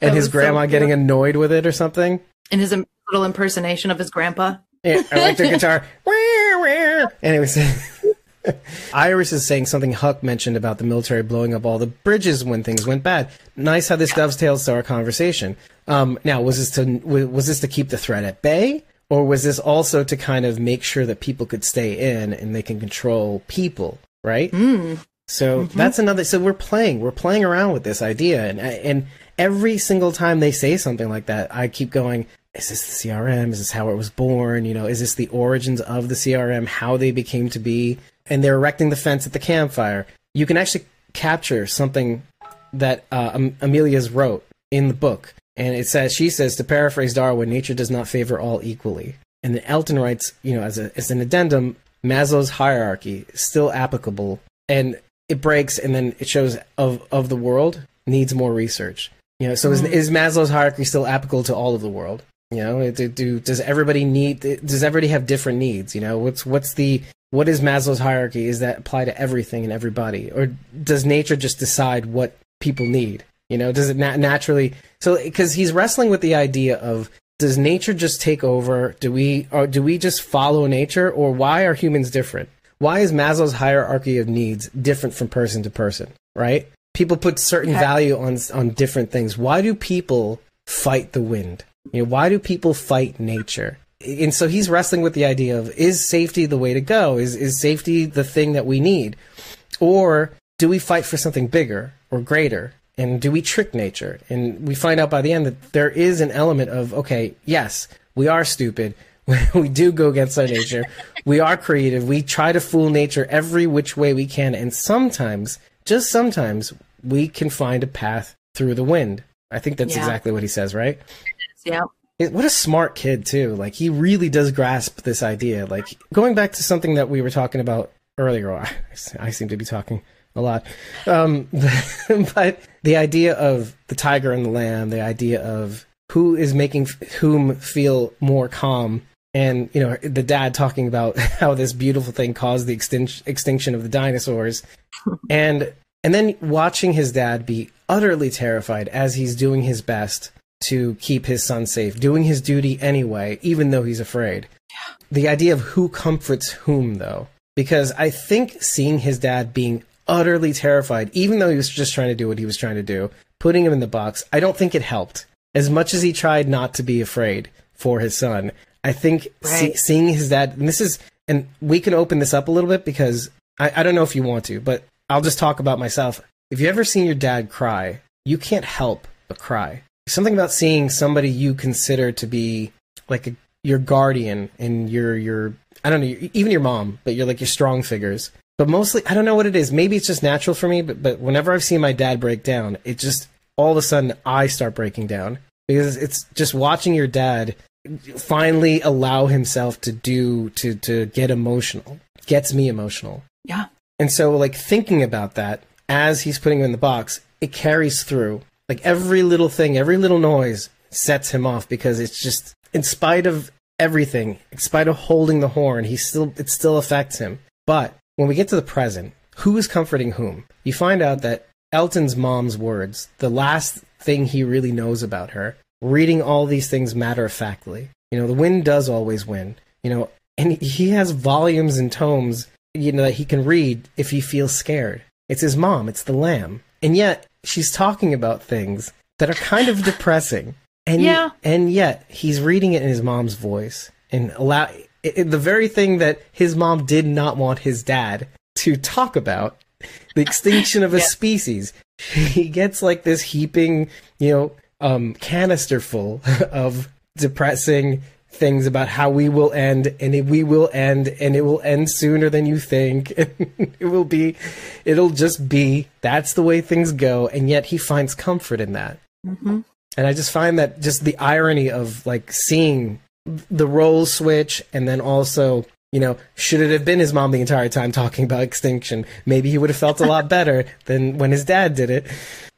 And his grandma so getting annoyed with it or something in his little impersonation of his grandpa. Yeah, I like the <laughs> guitar. and it was. Iris is saying something Huck mentioned about the military blowing up all the bridges when things went bad. Nice how this dovetails to our conversation. Um, now, was this to was this to keep the threat at bay, or was this also to kind of make sure that people could stay in and they can control people? Right. Mm. So mm-hmm. that's another. So we're playing. We're playing around with this idea, and and every single time they say something like that, I keep going, is this the CRM? Is this how it was born? You know, is this the origins of the CRM, how they became to be? And they're erecting the fence at the campfire. You can actually capture something that uh, Amelia's wrote in the book. And it says, she says, to paraphrase Darwin, nature does not favor all equally. And then Elton writes, you know, as, a, as an addendum, Maslow's hierarchy is still applicable. And it breaks, and then it shows of, of the world needs more research. You know, so mm-hmm. is, is Maslow's hierarchy still applicable to all of the world? You know, do, do does everybody need? Does everybody have different needs? You know, what's what's the what is Maslow's hierarchy? Is that apply to everything and everybody, or does nature just decide what people need? You know, does it nat- naturally? So, because he's wrestling with the idea of does nature just take over? Do we or do we just follow nature, or why are humans different? Why is Maslow's hierarchy of needs different from person to person? Right? People put certain okay. value on on different things. Why do people fight the wind? You know, why do people fight nature? And so he's wrestling with the idea of is safety the way to go? Is is safety the thing that we need? Or do we fight for something bigger or greater? And do we trick nature? And we find out by the end that there is an element of okay, yes, we are stupid. <laughs> we do go against our nature. we are creative. We try to fool nature every which way we can. And sometimes, just sometimes, we can find a path through the wind. I think that's Yeah. exactly what he says, right? Yeah. What a smart kid too. Like he really does grasp this idea. Like going back to something that we were talking about earlier. I, <laughs> I seem to be talking a lot. Um, <laughs> but the idea of the tiger and the lamb, the idea of who is making whom feel more calm. And you know the dad talking about <laughs> how this beautiful thing caused the extin- extinction of the dinosaurs, and and then watching his dad be utterly terrified as he's doing his best to keep his son safe, doing his duty anyway, even though he's afraid. Yeah. The idea of who comforts whom, though, because I think seeing his dad being utterly terrified, even though he was just trying to do what he was trying to do, putting him in the box, I don't think it helped. As much as he tried not to be afraid for his son, I think see, seeing his dad, and this is, and we can open this up a little bit because I, I don't know if you want to, but I'll just talk about myself. If you've ever seen your dad cry, you can't help but cry. Something about seeing somebody you consider to be like a, your guardian and your your I don't know even your mom, but you're like your strong figures. But mostly I don't know what it is. Maybe it's just natural for me. But but whenever I've seen my dad break down, it just all of a sudden I start breaking down because it's just watching your dad finally allow himself to do to to get emotional gets me emotional. Yeah. And so, like, thinking about that as he's putting him in the box, it carries through. Like, every little thing, every little noise sets him off because it's just, in spite of everything, in spite of holding the horn, he still, it still affects him. But when we get to the present, who is comforting whom? You find out that Elton's mom's words, the last thing he really knows about her, reading all these things matter of factly. You know, the wind does always win. You know, and he has volumes and tomes you know that he can read if he feels scared. It's his mom, it's the lamb. And yet she's talking about things that are kind of depressing. And Yeah. and yet he's reading it in his mom's voice and allow it, it- the very thing that his mom did not want his dad to talk about, the extinction of a <laughs> Yeah. species. He gets like this heaping, you know, um canister full <laughs> of depressing things about how we will end and it, we will end and it will end sooner than you think. <laughs> It will be it'll just be that's the way things go and yet he finds comfort in that. Hmm and i just find that just the irony of like seeing the roles switch and then also you know should it have been his mom the entire time talking about extinction maybe he would have felt a lot <laughs> better than when his dad did it.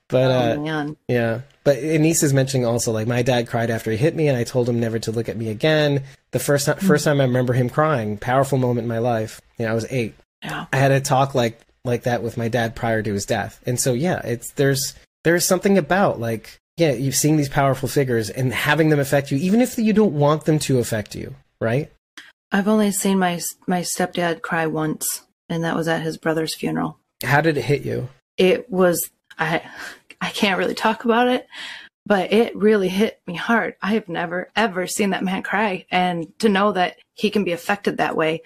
But uh oh yeah. But Nisa is mentioning also like my dad cried after he hit me and I told him never to look at me again. The first time first time I remember him crying, powerful moment in my life. You know, I was 8. Yeah. I had a talk like like that with my dad prior to his death. And so yeah, it's there's there's something about like yeah, you've seen these powerful figures and having them affect you even if you don't want them to affect you, right? I've only seen my my stepdad cry once, and that was at his brother's funeral. How did it hit you? It was I I can't really talk about it, but it really hit me hard. I have never ever seen that man cry, and to know that he can be affected that way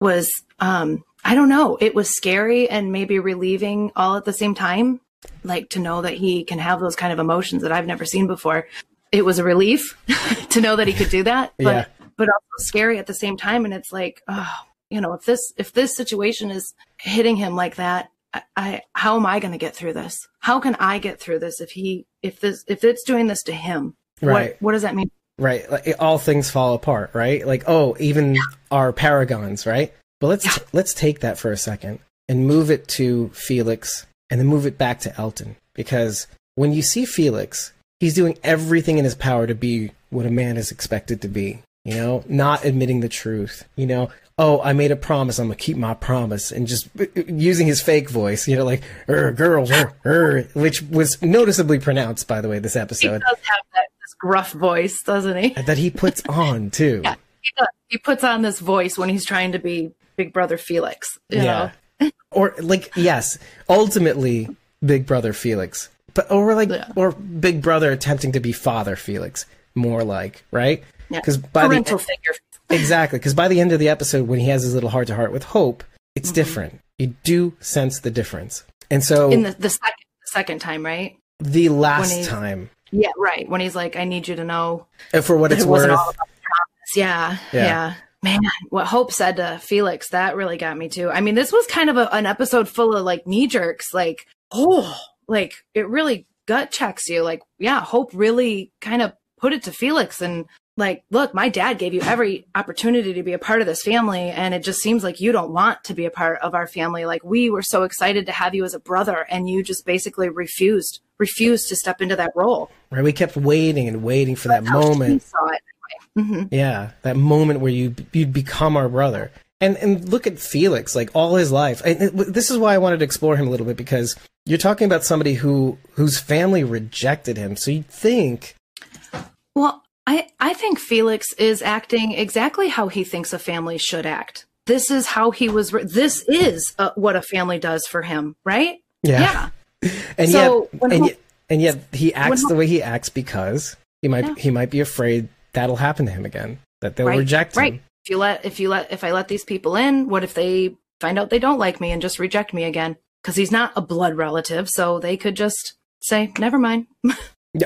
was um I don't know. It was scary and maybe relieving all at the same time. Like to know that he can have those kind of emotions that I've never seen before. It was a relief <laughs> to know that he could do that, but Yeah. but also scary at the same time. And it's like, oh, you know, if this if this situation is hitting him like that, I, I how am I going to get through this? How can I get through this if he if this if it's doing this to him? Right. What what does that mean? Right. Like it- all things fall apart, right? Like, oh, even our paragons, right? But let's let's take that for a second and move it to Felix and then move it back to Elton because when you see Felix, he's doing everything in his power to be what a man is expected to be. You know, not admitting the truth. You know, oh, I made a promise, I'm gonna keep my promise, and just using his fake voice. You know, like er, girls, er, er, which was noticeably pronounced, by the way, this episode. He does have that this gruff voice, doesn't he? that he puts on <laughs> too. Yeah. He does. He puts on this voice when he's trying to be Big Brother Felix. You know? <laughs> or like yes, ultimately Big Brother Felix, but or like Yeah. or Big Brother attempting to be Father Felix, more like right? Yeah. Because by Parental the figure. Exactly because by the end of the episode, when he has his little heart to heart with Hope, it's Mhm. different. You do sense the difference, and so In the, the second the second time, right? the last time, Yeah, right. When he's like, I need you to know and for what it's it worth, all about the promise. yeah, Yeah. yeah. Man, what Hope said to Felix, that really got me too. I mean, this was kind of a, an episode full of like knee jerks, like, oh, like it really gut checks you. Like, yeah, Hope really kind of put it to Felix and like, look, my dad gave you every opportunity to be a part of this family. And it just seems like you don't want to be a part of our family. Like, we were so excited to have you as a brother, and you just basically refused, refused to step into that role. Right? We kept waiting and waiting for that That's she moment. saw it. hmm Yeah, that moment where you you'd become our brother. And and look at Felix, like all his life. And this is why I wanted to explore him a little bit because you're talking about somebody who whose family rejected him. So you'd think, Well, I, I think Felix is acting exactly how he thinks a family should act. This is how he was. Re- this is uh, what a family does for him, right? yeah, <laughs> and So, yet, and Hope- yet, and yet he acts the way he acts because he might Yeah. he might be afraid that'll happen to him again. That they'll right, reject him. Right. If you let, if you let, if I let these people in, what if they find out they don't like me and just reject me again? Because he's not a blood relative, so they could just say, "Never mind." <laughs>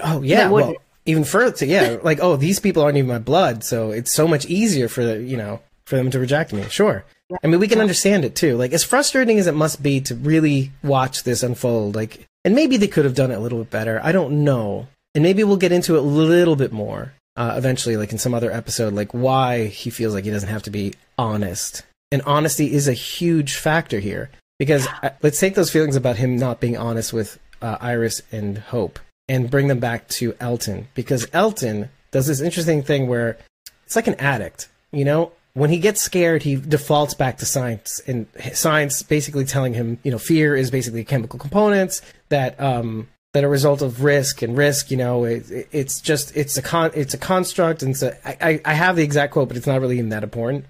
Oh yeah, well. Even further, to, yeah, <laughs> like oh, these people aren't even my blood, so it's so much easier for the, you know for them to reject me. Sure, I mean we can understand it too. Like as frustrating as it must be to really watch this unfold, like and maybe they could have done it a little bit better. I don't know, and maybe we'll get into it a little bit more uh, eventually, like in some other episode, like why he feels like he doesn't have to be honest, and honesty is a huge factor here because uh, let's take those feelings about him not being honest with uh, Iris and Hope and bring them back to Elton because Elton does this interesting thing where it's like an addict, you know? When he gets scared, he defaults back to science, and science basically telling him, you know, fear is basically chemical components that um, that are a result of risk, and risk, you know, it, it's just it's a con it's a construct, and so I, I I have the exact quote, but it's not really even that important.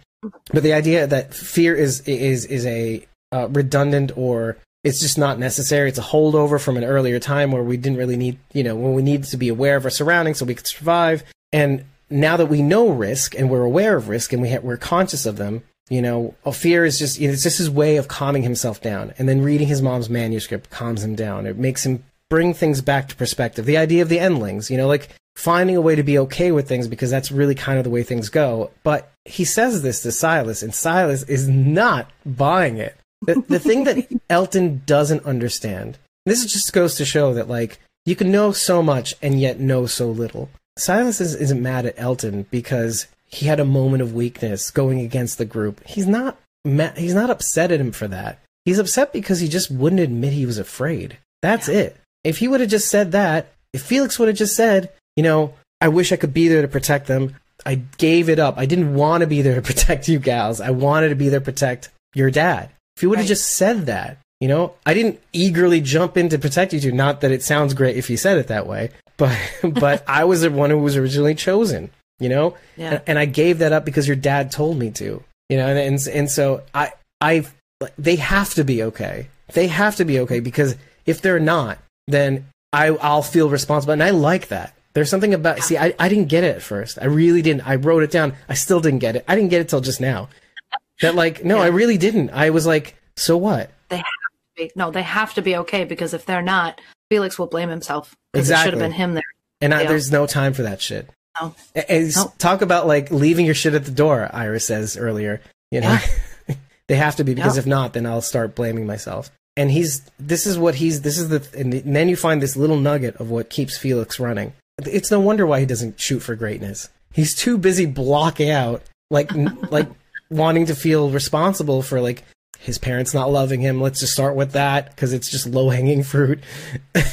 But the idea that fear is is is a uh, redundant or it's just not necessary. It's a holdover from an earlier time where we didn't really need, you know, when we needed to be aware of our surroundings so we could survive. And now that we know risk and we're aware of risk and we ha- we're conscious of them, you know, fear is just, it's just his way of calming himself down. And then reading his mom's manuscript calms him down. It makes him bring things back to perspective. The idea of the endlings, you know, like finding a way to be okay with things because that's really kind of the way things go. But he says this to Silas, and Silas is not buying it. The, the thing that Elton doesn't understand, this just goes to show that, like, you can know so much and yet know so little. Silas is, isn't mad at Elton because he had a moment of weakness going against the group. He's not ma- he's not upset at him for that. He's upset because he just wouldn't admit he was afraid. That's it. If he would have just said that, if Felix would have just said, you know, I wish I could be there to protect them. I gave it up. I didn't want to be there to <laughs> protect you gals. I wanted to be there to protect your dad. If you would have Right. just said that, you know, I didn't eagerly jump in to protect you two. Not that it sounds great if you said it that way, <laughs> but but <laughs> I was the one who was originally chosen. You know, Yeah. and, and I gave that up because your dad told me to. You know, and and, and so I I they have to be okay. They have to be okay because if they're not, then I I'll feel responsible, and I like that. There's something about see I, I didn't get it at first. I really didn't. I wrote it down. I still didn't get it. I didn't get it till just now. That like no, I really didn't. I was like, so what? They have to be, no, they have to be okay because if they're not, Felix will blame himself. It should have been him there. And I, there's no time for that shit. No. And- No. talk about like leaving your shit at the door. Iris says earlier. You know, <laughs> they have to be because Yeah. if not, then I'll start blaming myself. And he's this is what he's this is the and then you find this little nugget of what keeps Felix running. It's no wonder why he doesn't shoot for greatness. He's too busy blocking out like like wanting to feel responsible for like his parents not loving him. Let's just start with that because it's just low hanging fruit.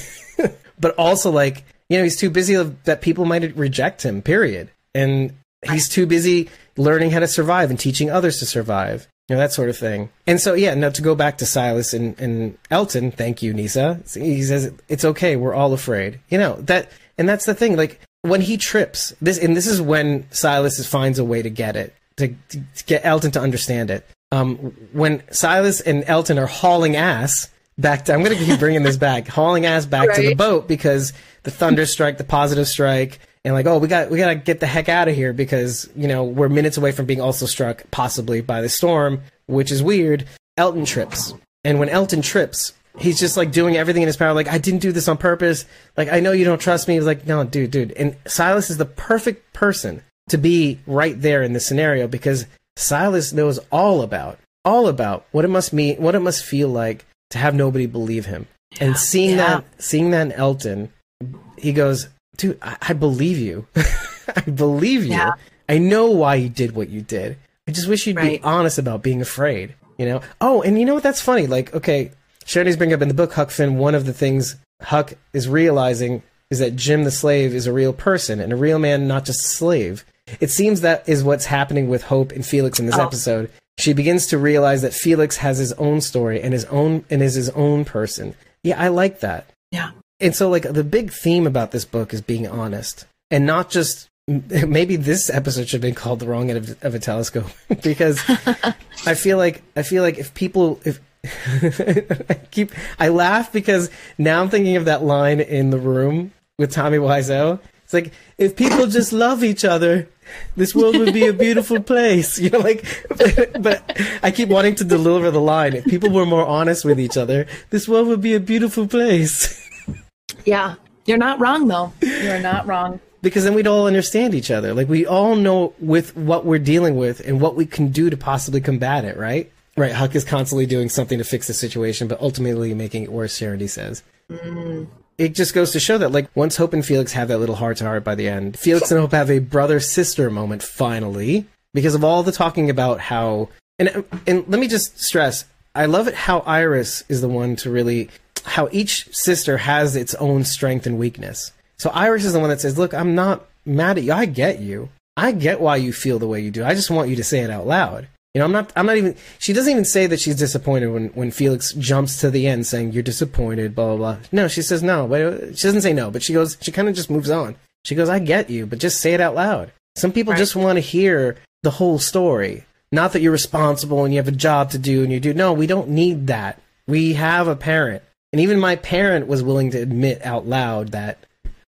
<laughs> but also like you know he's too busy that people might reject him. Period. And he's too busy learning how to survive and teaching others to survive. You know that sort of thing. And so yeah, now to go back to Silas and, and Elton. Thank you, Nisa. He says it's okay. We're all afraid. You know that, and that's the thing. Like when he trips, this and this is when Silas finds a way to get it to, to, get Elton to understand it. Um, when Silas and Elton are hauling ass back to, I'm going to keep bringing this back, <laughs> hauling ass back to the boat because the thunder strike, the positive strike, and like, oh, we got we got to get the heck out of here because you know we're minutes away from being also struck possibly by the storm, which is weird. Elton trips, and when Elton trips, he's just like doing everything in his power. Like, I didn't do this on purpose. Like, I know you don't trust me. He's like, no, dude, dude. And Silas is the perfect person to be right there in the scenario because Silas knows all about all about what it must mean, what it must feel like to have nobody believe him. And seeing Yeah. that, seeing that in Elton, he goes, "Dude, I, I believe you. <laughs> I believe you. Yeah. I know why you did what you did. I just wish you'd Right. be honest about being afraid. You know? Oh, and you know what? That's funny. Like, okay, Charity's bring up in the book Huck Finn. One of the things Huck is realizing is that Jim the slave is a real person and a real man, not just a slave. It seems that is what's happening with Hope and Felix in this Oh. episode. She begins to realize that Felix has his own story and his own and is his own person. Yeah, I like that. Yeah. And so, like, the big theme about this book is being honest and not just. <laughs> Maybe this episode should have been called "The Wrong End of, of a Telescope" <laughs> because I <laughs> feel like I feel like if people if I keep I laugh because now I'm thinking of that line in the room with Tommy Wiseau. It's like if people just love each other, this world would be a beautiful place. <laughs> You know, like, <laughs> but I keep wanting to deliver the line. If people were more honest with each other, this world would be a beautiful place. <laughs> Yeah. You're not wrong though. You're not wrong. because then we'd all understand each other. Like we all know with what we're dealing with and what we can do to possibly combat it, right? Right. Huck is constantly doing something to fix the situation, but ultimately making it worse, Charity says. Mm. It just goes to show that, like, once Hope and Felix have that little heart to heart by the end, Felix and Hope have a brother sister moment finally because of all the talking about how. And, and let me just stress I love it how Iris is the one to really. How each sister has its own strength and weakness. So Iris is the one that says, "Look, I'm not mad at you. I get you. I get why you feel the way you do. I just want you to say it out loud." You know, I'm not. I'm not even. She doesn't even say that she's disappointed when when Felix jumps to the end saying, "You're disappointed." Blah blah blah. No, she says no, but she doesn't say no. But she goes. She kind of just moves on. She goes, "I get you, but just say it out loud." Some people Right. just want to hear the whole story. Not that you're responsible and you have a job to do and you do. No, we don't need that. We have a parent. And even my parent was willing to admit out loud that,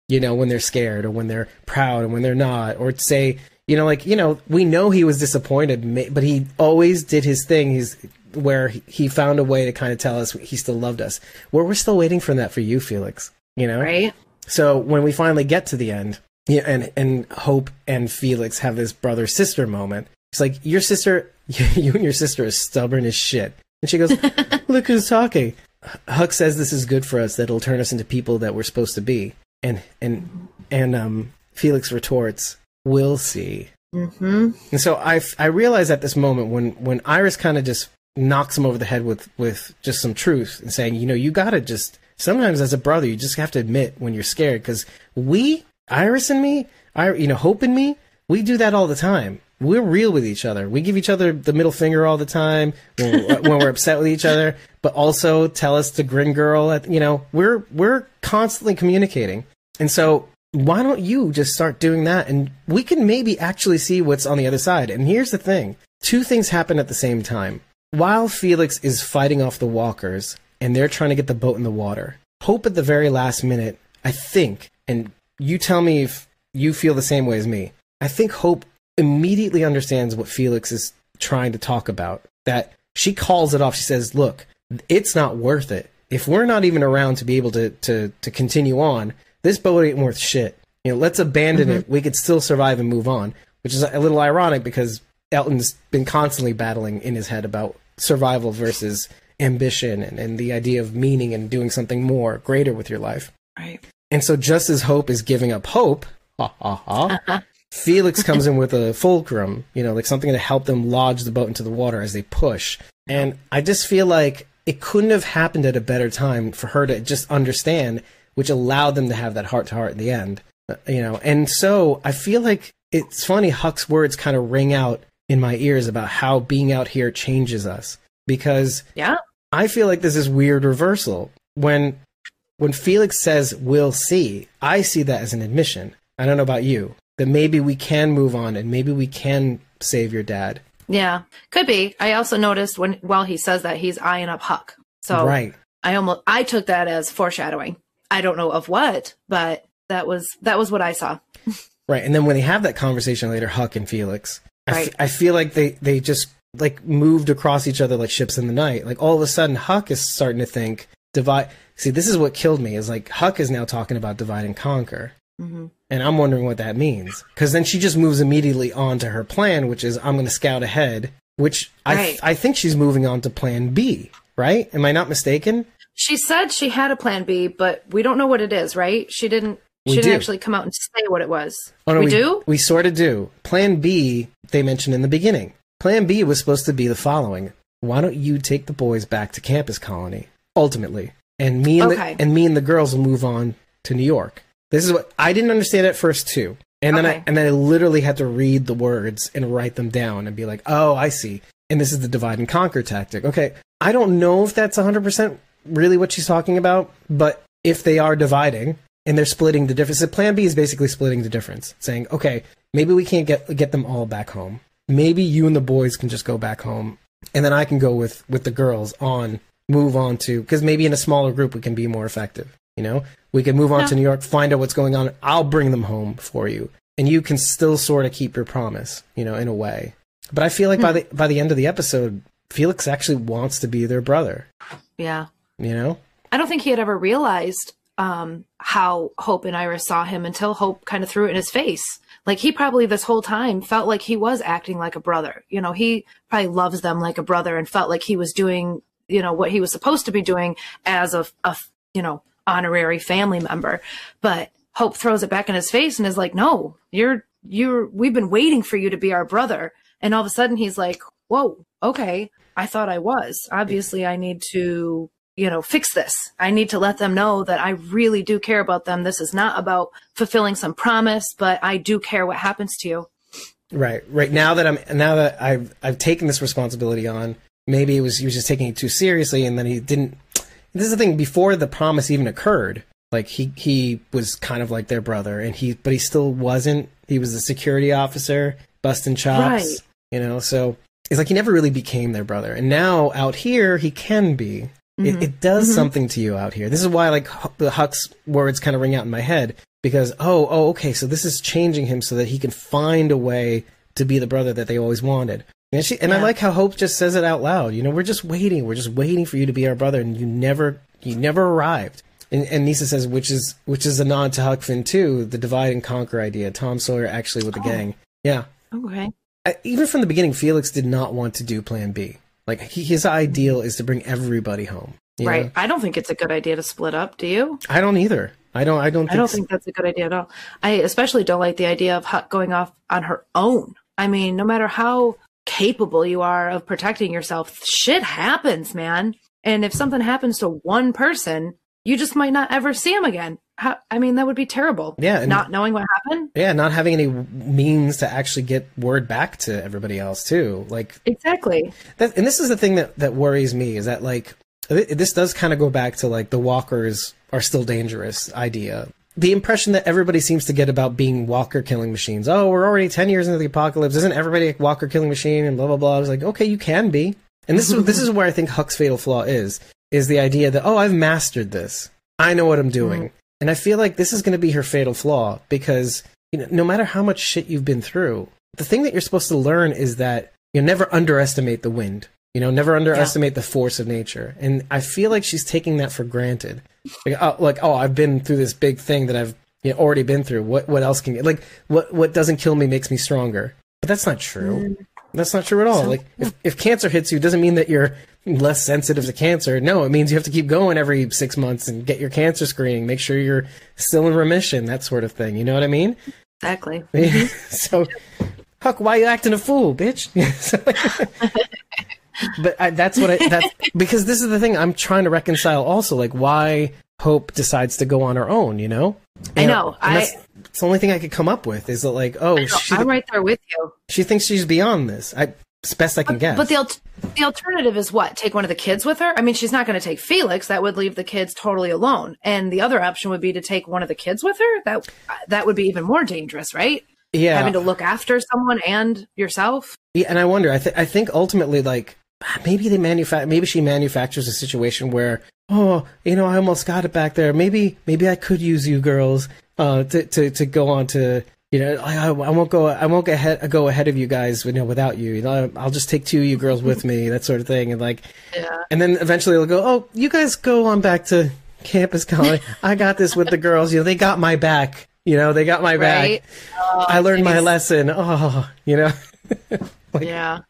you know, when they're scared or when they're proud and when they're not, or say, you know, like, you know, we know he was disappointed, but he always did his thing. He's where he- found a way to kind of tell us he still loved us. Where we're still waiting for that for you, Felix. You know, Right? so when we finally get to the end, yeah, and and Hope and Felix have this brother sister moment. It's like your sister, <laughs> you and your sister are stubborn as shit. And she goes, <laughs> "Look who's talking." Huck says this is good for us. That it'll turn us into people that we're supposed to be. And and and um, Felix retorts, "We'll see." Mm-hmm. And so I, I realize at this moment when, when Iris kind of just knocks him over the head with, with just some truth and saying, you know, you gotta just, sometimes as a brother, you just have to admit when you're scared. Cause we, Iris and me, I, you know, Hope and me, we do that all the time. We're real with each other. We give each other the middle finger all the time when we're, <laughs> when we're upset with each other, but also tell us to grin girl at, you know, we're, we're constantly communicating. And so why don't you just start doing that and we can maybe actually see what's on the other side. And here's the thing. Two things happen at the same time. While Felix is fighting off the walkers and they're trying to get the boat in the water, Hope at the very last minute, I think, and you tell me if you feel the same way as me. I think Hope immediately understands what Felix is trying to talk about. That she calls it off. She says, "Look, it's not worth it. If we're not even around to be able to to to continue on, this boat ain't worth shit. You know, let's abandon it. Mm-hmm. We could still survive and move on." Which is a little ironic because Elton's been constantly battling in his head about survival versus ambition and, and the idea of meaning and doing something more greater with your life. Right. And so just as Hope is giving up hope, ha ha ha, uh-huh. Felix <laughs> comes in with a fulcrum, you know, like something to help them lodge the boat into the water as they push. And I just feel like it couldn't have happened at a better time for her to just understand, which allowed them to have that heart to heart in the end. You know, and so I feel like it's funny Huck's words kind of ring out in my ears about how being out here changes us because Yeah. I feel like this is weird reversal. When when Felix says we'll see, I see that as an admission. I don't know about you. That maybe we can move on and maybe we can save your dad. Yeah. Could be. I also noticed when while he says that he's eyeing up Huck. So Right. I almost I took that as foreshadowing. I don't know of what, but that was that was what I saw. Right. And then when they have that conversation later, Huck and Felix, Right. I feel like they, they just like moved across each other like ships in the night. Like all of a sudden, Huck is starting to think divide. See, this is what killed me is like Huck is now talking about divide and conquer. hmm And I'm wondering what that means. Because then she just moves immediately on to her plan, which is I'm going to scout ahead, which I, Right. I think she's moving on to plan B, right? Am I not mistaken? She said she had a plan B, but we don't know what it is, right? She didn't. We she didn't do. actually come out and say what it was. Oh, no, we, do. We sort of do. Plan B, they mentioned in the beginning. Plan B was supposed to be the following. Why don't you take the boys back to campus colony, ultimately? And me and, Okay. the, and me and the girls will move on to New York. This is what I didn't understand at first too. And then I and then I literally had to read the words and write them down and be like, "Oh, I see." And this is the divide and conquer tactic. Okay, I don't know if that's 100% really what she's talking about, but if they are dividing and they're splitting the difference, the plan B is basically splitting the difference, saying, "Okay, maybe we can't get get them all back home. Maybe you and the boys can just go back home, and then I can go with with the girls on move on to because maybe in a smaller group we can be more effective. You know, we can move on Yeah. to New York, find out what's going on. I'll bring them home for you, and you can still sort of keep your promise. You know, in a way. But I feel like by hmm. the by the end of the episode, Felix actually wants to be their brother. Yeah. You know, I don't think he had ever realized um, how Hope and Iris saw him until Hope kind of threw it in his face. Like he probably this whole time felt like he was acting like a brother. You know, he probably loves them like a brother and felt like he was doing, you know, what he was supposed to be doing as a, a you know, honorary family member. But Hope throws it back in his face and is like, no, you're, you're, we've been waiting for you to be our brother. And all of a sudden he's like, whoa, okay. I thought I was. Obviously, I need to you know, fix this. I need to let them know that I really do care about them. This is not about fulfilling some promise, but I do care what happens to you. right? Right now that I'm now that I've I've taken this responsibility on, maybe it was he was just taking it too seriously, and then he didn't. This is the thing. Before the promise even occurred, like he he was kind of like their brother, and he but he still wasn't. He was a security officer, busting chops, Right. you know. So it's like he never really became their brother, and now out here he can be. It, mm-hmm. it does mm-hmm. something to you out here. This is why like the Huck's words kind of ring out in my head because oh oh okay so this is changing him so that he can find a way to be the brother that they always wanted. And she and I like how Hope just says it out loud. You know, we're just waiting. We're just waiting for you to be our brother, and you never you never arrived. And, and Nisa says, which is which is a nod to Huck Finn too, the divide and conquer idea. Tom Sawyer actually with the oh. gang. Yeah, Okay. I, even from the beginning, Felix did not want to do Plan B. Like he, his ideal is to bring everybody home. Right. know? I don't think it's a good idea to split up. Do you? I don't either. I don't. I don't. Think I don't so. think that's a good idea at all. I especially don't like the idea of Huck going off on her own. I mean, no matter how capable you are of protecting yourself, shit happens, man. And if something happens to one person, you just might not ever see him again. How, I mean, that would be terrible. Yeah, Not knowing what happened. Yeah, not having any means to actually get word back to everybody else too. Like Exactly. that, and this is the thing that that worries me is that like th- this does kind of go back to like the walkers are still dangerous idea. The impression that everybody seems to get about being walker killing machines. Oh, we're already ten years into the apocalypse. Isn't everybody a walker killing machine? And blah blah blah. I was like, okay, you can be. And this is this is where I think Huck's fatal flaw is is the idea that oh, I've mastered this. I know what I'm doing. Mm. And I feel like this is going to be her fatal flaw because you know, no matter how much shit you've been through, the thing that you're supposed to learn is that you know, never underestimate the wind. You know, never underestimate the force of nature. And I feel like she's taking that for granted. Like, oh, like, oh, I've been through this big thing that I've you know, already been through. What what else can like what what doesn't kill me makes me stronger? But that's not true. Mm. That's not true at all. like if, if cancer hits you, it doesn't mean that you're less sensitive to cancer. No, it means you have to keep going every six months and get your cancer screening, make sure you're still in remission, that sort of thing. You know what I mean? Exactly. <laughs> so, mm-hmm. Huck, why you acting a fool, bitch? <laughs> But I, that's what I that's because this is the thing I'm trying to reconcile. Also, like why Hope decides to go on her own. You know, I know, and I- it's the only thing I could come up with is that like, oh, she I'm right there with you. she thinks she's beyond this. I it's best I can guess. But the al- the alternative is what? Take one of the kids with her? I mean, she's not going to take Felix. That would leave the kids totally alone. And the other option would be to take one of the kids with her. That that would be even more dangerous, right? yeah, Having to look after someone and yourself. Yeah, and I wonder. I think I think ultimately, like maybe they manufa- maybe she manufactures a situation where, oh, you know, I almost got it back there. Maybe maybe I could use you girls uh, to to to go on to. You know, I, I won't go. I won't go ahead. Go ahead of you guys. You know, without you. You know, I'll just take two of you girls with me. That sort of thing. And like, Yeah. and then eventually they'll go. Oh, you guys go on back to campus college. I got this with the girls. You know, they got my back. You know, they got my Right? back. Oh, I learned my lesson. Oh, you know, <laughs> Yeah.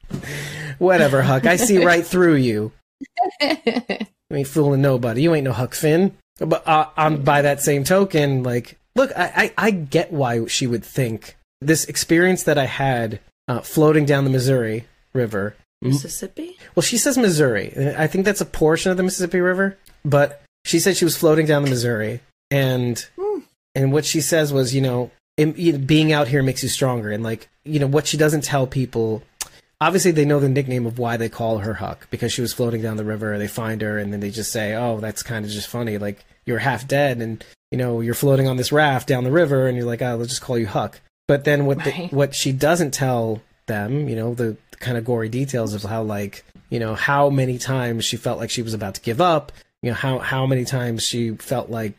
whatever, Huck. I see <laughs> right through you. <laughs> I ain't fooling nobody. You ain't no Huck Finn. But uh, on by that same token, like, look, I, I, I get why she would think this experience that I had uh, floating down the Missouri River. Mississippi? Well, she says Missouri. I think that's a portion of the Mississippi River, but she said she was floating down the Missouri, and Hmm. and what she says was, you know, you know, being out here makes you stronger, and like, you know, what she doesn't tell people. Obviously, they know the nickname of why they call her Huck because she was floating down the river. They find her, and then they just say, "Oh, that's kind of just funny. Like you're half dead, and you know you're floating on this raft down the river, and you're like, oh, let's just call you Huck." But then what Right. the, what she doesn't tell them, you know, the kind of gory details of how like you know how many times she felt like she was about to give up, you know how how many times she felt like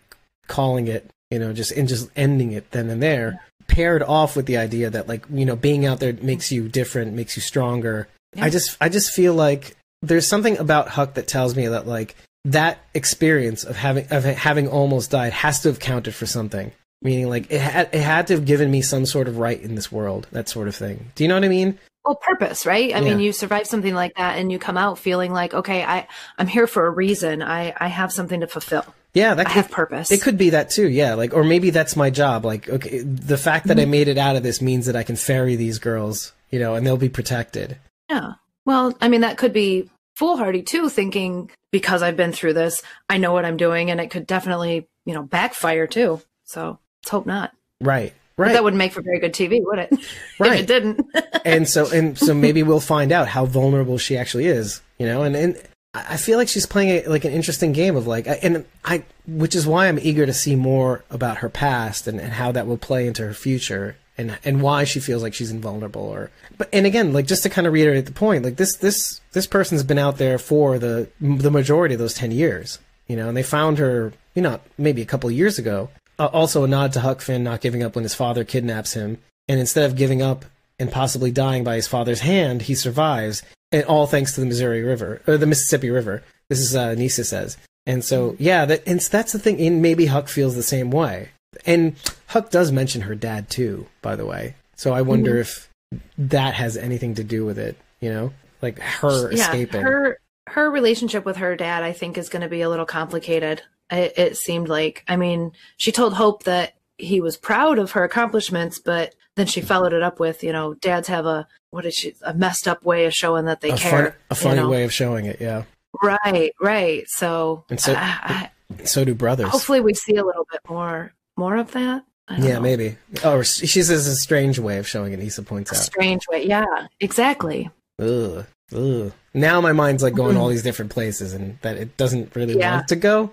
calling it, you know, just and just ending it then and there, paired off with the idea that like you know being out there makes you different, makes you stronger. I just I just feel like there's something about Huck that tells me that like that experience of having of having almost died has to have counted for something. Meaning, like it had it had to have given me some sort of right in this world, that sort of thing. Do you know what I mean? Well, purpose, right? I mean, you survive something like that and you come out feeling like, okay, I, I'm here for a reason. I, I have something to fulfill. Yeah, that I could, have purpose. It could be that too, yeah. Like, or maybe that's my job. Like, okay, the fact that I mm-hmm. made it out of this means that I can ferry these girls, you know, and they'll be protected. Yeah. Well, I mean, that could be foolhardy too, thinking because I've been through this, I know what I'm doing, and it could definitely, you know, backfire too. So let's hope not. Right, But right, that wouldn't make for very good TV, would it? <laughs> Right. if it didn't. <laughs> and so and so maybe we'll find out how vulnerable she actually is, you know. And and I I feel like she's playing a, like an interesting game of like, and I, which is why I'm eager to see more about her past and, and how that will play into her future. And, and why she feels like she's invulnerable or but and again like just to kind of reiterate the point like this this this person's been out there for the the majority of those 10 years you know and they found her you know maybe a couple of years ago. Uh, also a nod to Huck Finn not giving up when his father kidnaps him and instead of giving up and possibly dying by his father's hand he survives and all thanks to the Missouri River or the Mississippi River this is uh, Nisa says. And so yeah that and that's the thing and maybe Huck feels the same way and Huck does mention her dad too, by the way. So I wonder hmm. if that has anything to do with it, you know? Like her yeah, escaping. her her relationship with her dad, I think, is going to be a little complicated. It, it seemed like. I mean, she told Hope that he was proud of her accomplishments, but then she followed it up with, you know, dads have a what is she a messed up way of showing that they a, care. fun, a you funny know? way of showing it, yeah. Right, right. So, And so- I- So do brothers. Hopefully we see a little bit more more of that. Yeah, know. maybe. Oh, she says a strange way of showing it, Nisa points A out. strange way. Yeah, exactly. Ugh. Ugh. Now my mind's like going all these different places and that it doesn't really Yeah. want to go.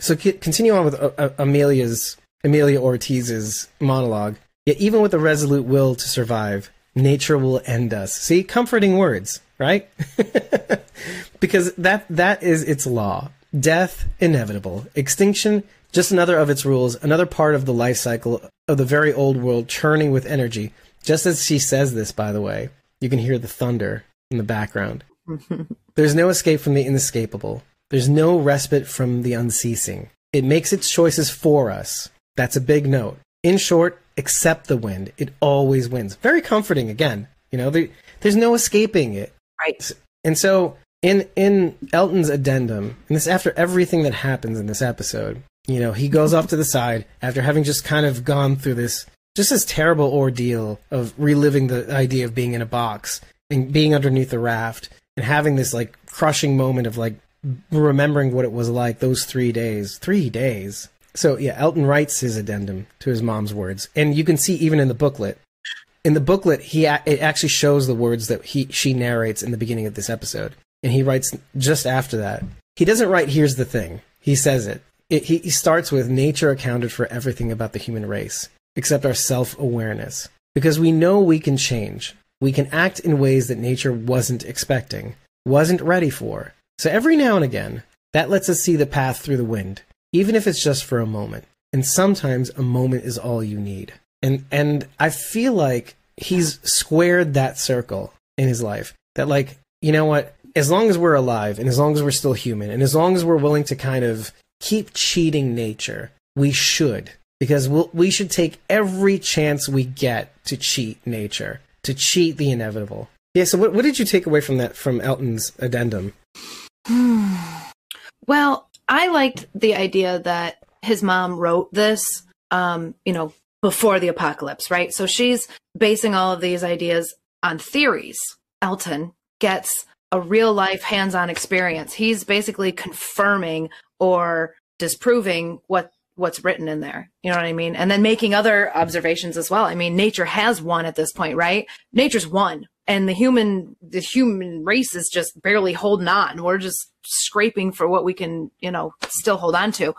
So c- continue on with uh, uh, Amelia's Amelia Ortiz's monologue. Yet even with a resolute will to survive, nature will end us. See, comforting words, right? <laughs> because that that is its law. Death inevitable. Extinction just another of its rules, another part of the life cycle of the very old world churning with energy. Just as she says this, by the way, you can hear the thunder in the background. <laughs> There's no escape from the inescapable. There's no respite from the unceasing. It makes its choices for us. That's a big note. In short, accept the wind. It always wins. Very comforting again. You know, there, there's no escaping it. Right. And so in in Elton's addendum, and this after everything that happens in this episode, you know, he goes off to the side after having just kind of gone through this just this terrible ordeal of reliving the idea of being in a box and being underneath the raft and having this like crushing moment of like remembering what it was like those 3 days. 3 days. So yeah, Elton writes his addendum to his mom's words. And you can see even in the booklet in the booklet he it actually shows the words that he she narrates in the beginning of this episode and he writes just after that he doesn't write here's the thing he says it, it he, he starts with nature accounted for everything about the human race except our self-awareness. Because we know we can change. We can act in ways that nature wasn't expecting wasn't ready for. So every now and again that lets us see the path through the wind even if it's just for a moment. And sometimes a moment is all you need. And and I feel like he's squared that circle in his life. That like, you know what? As long as we're alive and as long as we're still human and as long as we're willing to kind of keep cheating nature, we should because we'll, we should take every chance we get to cheat nature, to cheat the inevitable. Yeah. So what what did you take away from that from Elton's addendum? <sighs> Well, I liked the idea that his mom wrote this, um, you know, before the apocalypse, right? So she's basing all of these ideas on theories. Elton gets a real life hands on experience. He's basically confirming or disproving what what's written in there. You know what I mean? And then making other observations as well. I mean, nature has won at this point, right? Nature's won. And the human the human race is just barely holding on. We're just scraping for what we can, you know, still hold on to.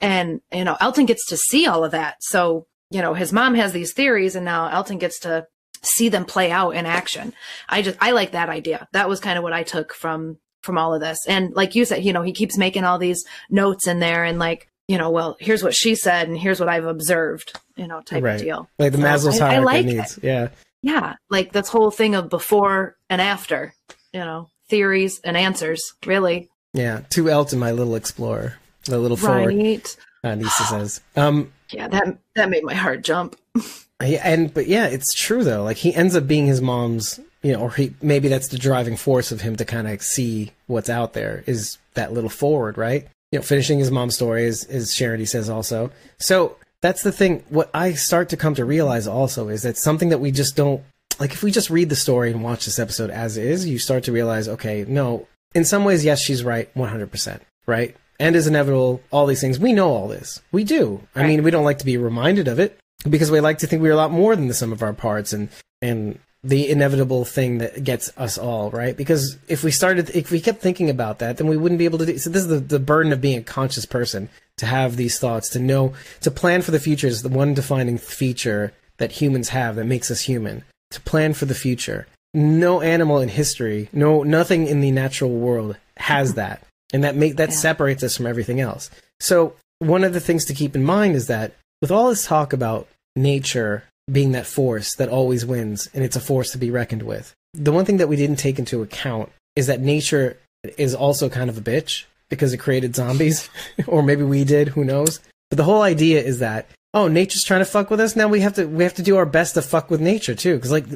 And, you know, Elton gets to see all of that. So, you know, his mom has these theories and now Elton gets to see them play out in action. I just I like that idea. That was kind of what I took from from all of this. And like you said, you know, he keeps making all these notes in there and like, you know, well, here's what she said and here's what I've observed, you know, type Right. of deal. Like the So Maslow's I- I like of it. needs. Yeah. Yeah, like this whole thing of before and after, you know, theories and answers, really. Yeah. Two To Elton, my little explorer, the little forward. Right. Uh, Nisa says. Um. Yeah, that that made my heart jump. <laughs> Yeah, and but yeah, it's true though. Like he ends up being his mom's, you know, or he maybe that's the driving force of him to kind of see what's out there is that little forward, right? You know, finishing his mom's story, as as Charity says also. So that's the thing. What I start to come to realize also is that something that we just don't like. If we just read the story and watch this episode as is, you start to realize, okay, no. In some ways, yes, she's right, one hundred percent, right? End is inevitable. All these things, we know all this. We do. I mean, we don't like to be reminded of it because we like to think we're a lot more than the sum of our parts and and the inevitable thing that gets us all right? Because if we started if we kept thinking about that then we wouldn't be able to do so this is the, the burden of being a conscious person to have these thoughts to know to plan for the future is the one defining feature that humans have that makes us human. To plan for the future. No animal in history no nothing in the natural world has that. And that make that Yeah. separates us from everything else. So one of the things to keep in mind is that with all this talk about nature being that force that always wins and it's a force to be reckoned with, the one thing that we didn't take into account is that nature is also kind of a bitch because it created zombies, <laughs> or maybe we did, who knows? But the whole idea is that oh, nature's trying to fuck with us. Now we have to we have to do our best to fuck with nature too, because like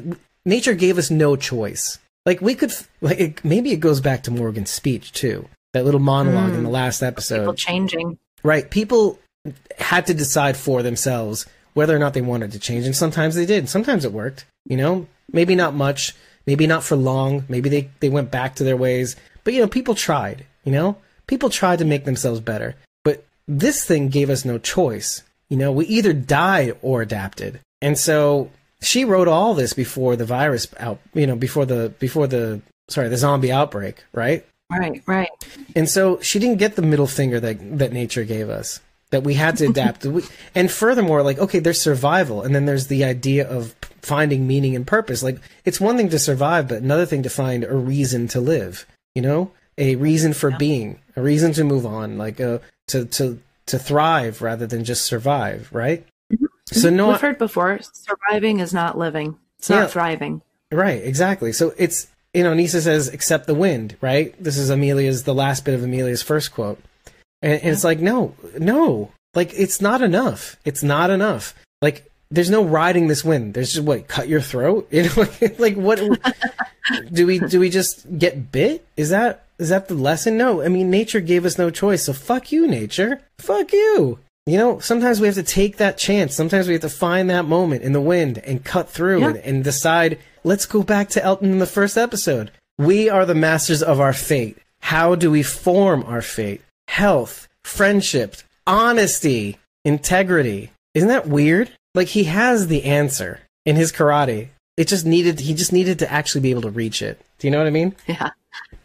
nature gave us no choice. Like we could like it, maybe it goes back to Morgan's speech too, that little monologue in the hmm. last episode. People changing. Right. People had to decide for themselves whether or not they wanted to change. And sometimes they did. Sometimes it worked. You know, maybe not much, maybe not for long. Maybe they, they went back to their ways. But, you know, people tried, you know, people tried to make themselves better. But this thing gave us no choice. You know, we either died or adapted. And so she wrote all this before the virus out, you know, before the, before the, sorry, the zombie outbreak, right? Right, right. And so she didn't get the middle finger that that nature gave us. That we had to adapt. We- and furthermore, like okay, there's survival, and then there's the idea of finding meaning and purpose. Like it's one thing to survive, but another thing to find a reason to live. You know, a reason for being, a reason to move on, like uh, to to to thrive rather than just survive. Right. So no, We've heard before, surviving is not living. It's Yeah. not thriving. Right, exactly. So it's you know, Nisa says, "Accept the wind." Right. This is Amelia's the last bit of Amelia's first quote, and, and it's like, no, no, like it's not enough. It's not enough. Like there's no riding this wind. There's just what cut your throat. <laughs> You know, <laughs> like what <laughs> do we do? We just get bit? Is that is that the lesson? No. I mean, nature gave us no choice. So fuck you, nature. Fuck you. You know, sometimes we have to take that chance. Sometimes we have to find that moment in the wind and cut through Yeah. and, and decide, let's go back to Elton in the first episode. We are the masters of our fate. How do we form our fate? Health, friendship, honesty, integrity. Isn't that weird? Like he has the answer in his karate. It just needed, he just needed to actually be able to reach it. Do you know what I mean? Yeah.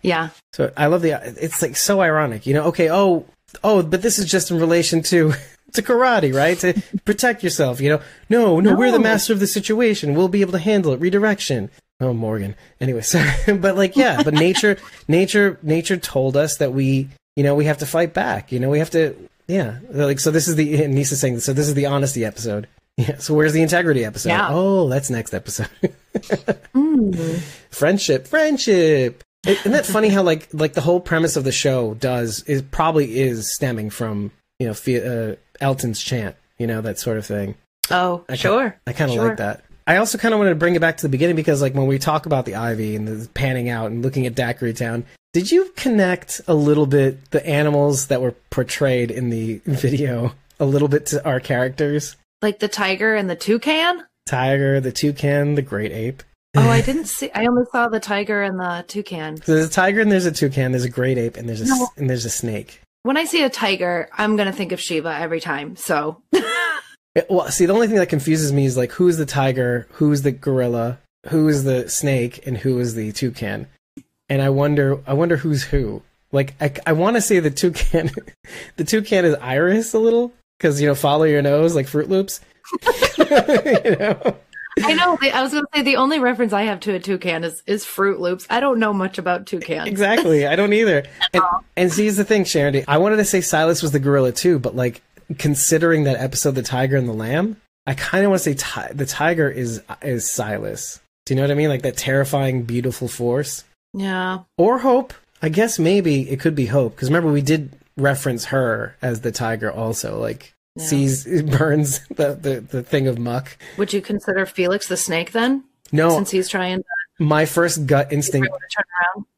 Yeah. So I love the. It's like so ironic, you know. Okay, oh, oh, but this is just in relation to <laughs> to karate, right? To protect yourself, you know. No, no, we're the master of the situation. We'll be able to handle it. Redirection. Oh, Morgan. Anyway, <laughs> sorry, but like, yeah, but nature, nature, nature told us that we, you know, we have to fight back. You know, we have to. Yeah, like so. This is the <laughs> and Nisa's saying. So this is the honesty episode. <laughs> Yeah. So where's the integrity episode? Yeah. Oh, that's next episode. <laughs> Mm. friendship friendship isn't that funny how like like the whole premise of the show does is probably is stemming from you know uh, elton's chant you know, that sort of thing. Oh, I sure. I kind of Sure. like that. I also kind of wanted to bring it back to the beginning because, like, when we talk about the Ivy and the panning out and looking at Daiquiri Town, did you connect a little bit the animals that were portrayed in the <laughs> video a little bit to our characters? Like the tiger and the toucan? Tiger, the toucan, the great ape. Oh, I <laughs> didn't see. I only saw the tiger and the toucan. So there's a tiger and there's a toucan. There's a great ape and there's a No. and there's a snake. When I see a tiger, I'm gonna think of Shiva every time. So <laughs> It- well, see, the only thing that confuses me is like who's the tiger, who's the gorilla, who is the snake, and who is the toucan. And I wonder, I wonder who's who. Like, I, I want to say the toucan, <laughs> the toucan is Iris a little because you know follow your nose like Froot Loops. <laughs> you know? I know. I was gonna say the only reference I have to a toucan is is Froot Loops. I don't know much about toucans. Exactly. I don't either. And, and see, here's the thing, Sharon. I wanted to say Silas was the gorilla too, but like considering that episode, the tiger and the lamb, I kind of want to say ti- the tiger is is Silas. Do you know what I mean? Like that terrifying, beautiful force, Yeah. or Hope. I guess maybe it could be Hope because remember we did reference her as the tiger also. Like Yeah. sees <laughs> burns the, the the thing of muck. Would you consider Felix the snake then? No, Since he's trying to my first gut instinct.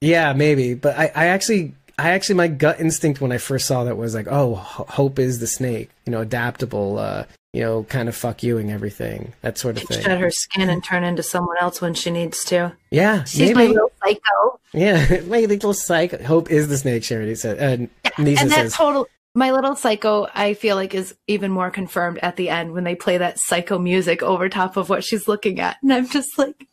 Yeah, maybe. But I, I actually, I actually, my gut instinct when I first saw that was like, oh, Hope is the snake. You know, adaptable. Uh, you know, kind of fuck you and everything. That sort of thing. Shed her skin and turn into someone else when she needs to. Yeah, She's my little psycho. Yeah, <laughs> my little psycho. Hope is the snake. Charity said. Uh, Nisa and that says. total my little psycho i feel like is even more confirmed at the end when they play that psycho music over top of what she's looking at and i'm just like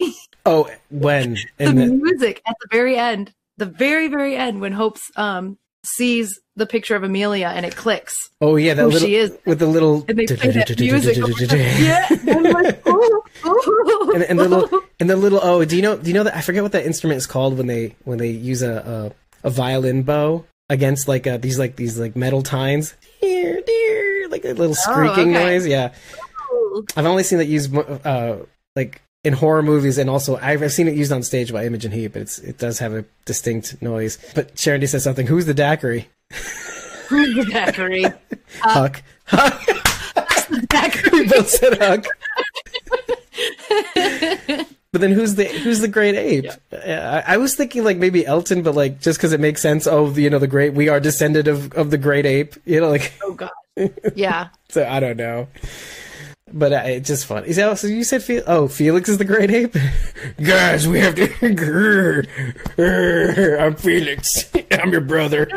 <laughs> oh, when the the, music at the very end the very very end when hope's um sees the picture of amelia and it clicks. Oh yeah, that little she is. with the little and they play that music. The- <laughs> <laughs> yeah. And like, "Ooh, ooh." and, and the little and the little oh do you know do you know that I forget what that instrument is called when they when they use a a, a violin bow against like uh these like these like metal tines? Dear dear like a little squeaking okay. noise yeah. I've only seen that used uh like in horror movies and also I've, I've seen it used on stage by Imogen Heap but it's it does have a distinct noise but Sharon D says something who's the daiquiri Zachary. <laughs> Huck Huck Zachary. <laughs> we both said Huck <laughs> But then who's the who's the great ape? I, I was thinking like maybe Elton, but like just because it makes sense. Oh, you know the great. We are descended of of the great ape. You know, like oh god yeah so. I don't know, but uh, it's just fun. Is that so? You said oh Felix is the great ape. <laughs> Guys, we have to. Grr, <laughs> I'm Felix. <laughs> I'm your brother.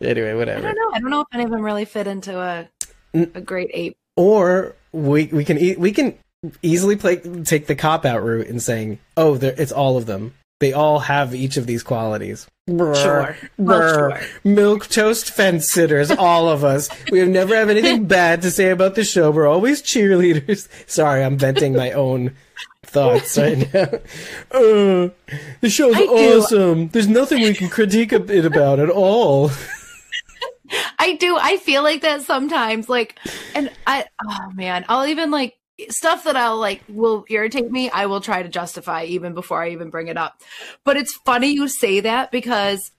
anyway, whatever. i don't know i don't know if any of them really fit into a a great ape Or we we can e- we can easily play take the cop out route in saying, oh, it's all of them. They all have each of these qualities. Brr, Sure. Well, brr. sure. Milk toast fence sitters, all of us. We have never have anything <laughs> bad to say about the show. We're always cheerleaders. <laughs> Sorry, I'm venting my own thoughts right <laughs> now. Uh, the show's I do. awesome. There's nothing we can critique it about at all. I do. I feel like that sometimes. Like, and I, oh man, I'll even like stuff that I'll like will irritate me. I will try to justify even before I even bring it up. But it's funny you say that because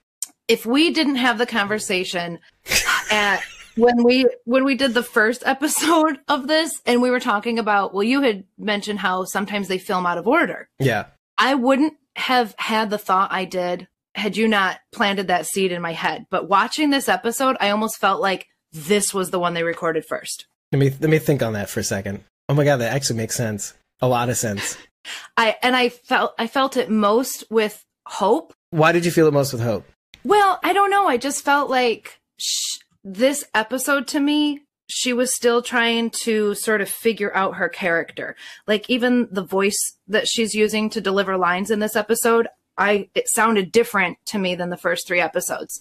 if we didn't have the conversation <laughs> at when we when we did the first episode <laughs> of this and we were talking about well you had mentioned how sometimes they film out of order Yeah. I wouldn't have had the thought I did had you not planted that seed in my head. But watching this episode, I almost felt like this was the one they recorded first. Let me let me think on that for a second. Oh my god, that actually makes sense. A lot of sense. <laughs> I and I felt I felt it most with Hope. Why did you feel it most with Hope? Well, I don't know. I just felt like sh- this episode to me, she was still trying to sort of figure out her character. Like even the voice that she's using to deliver lines in this episode, I it sounded different to me than the first 3 episodes.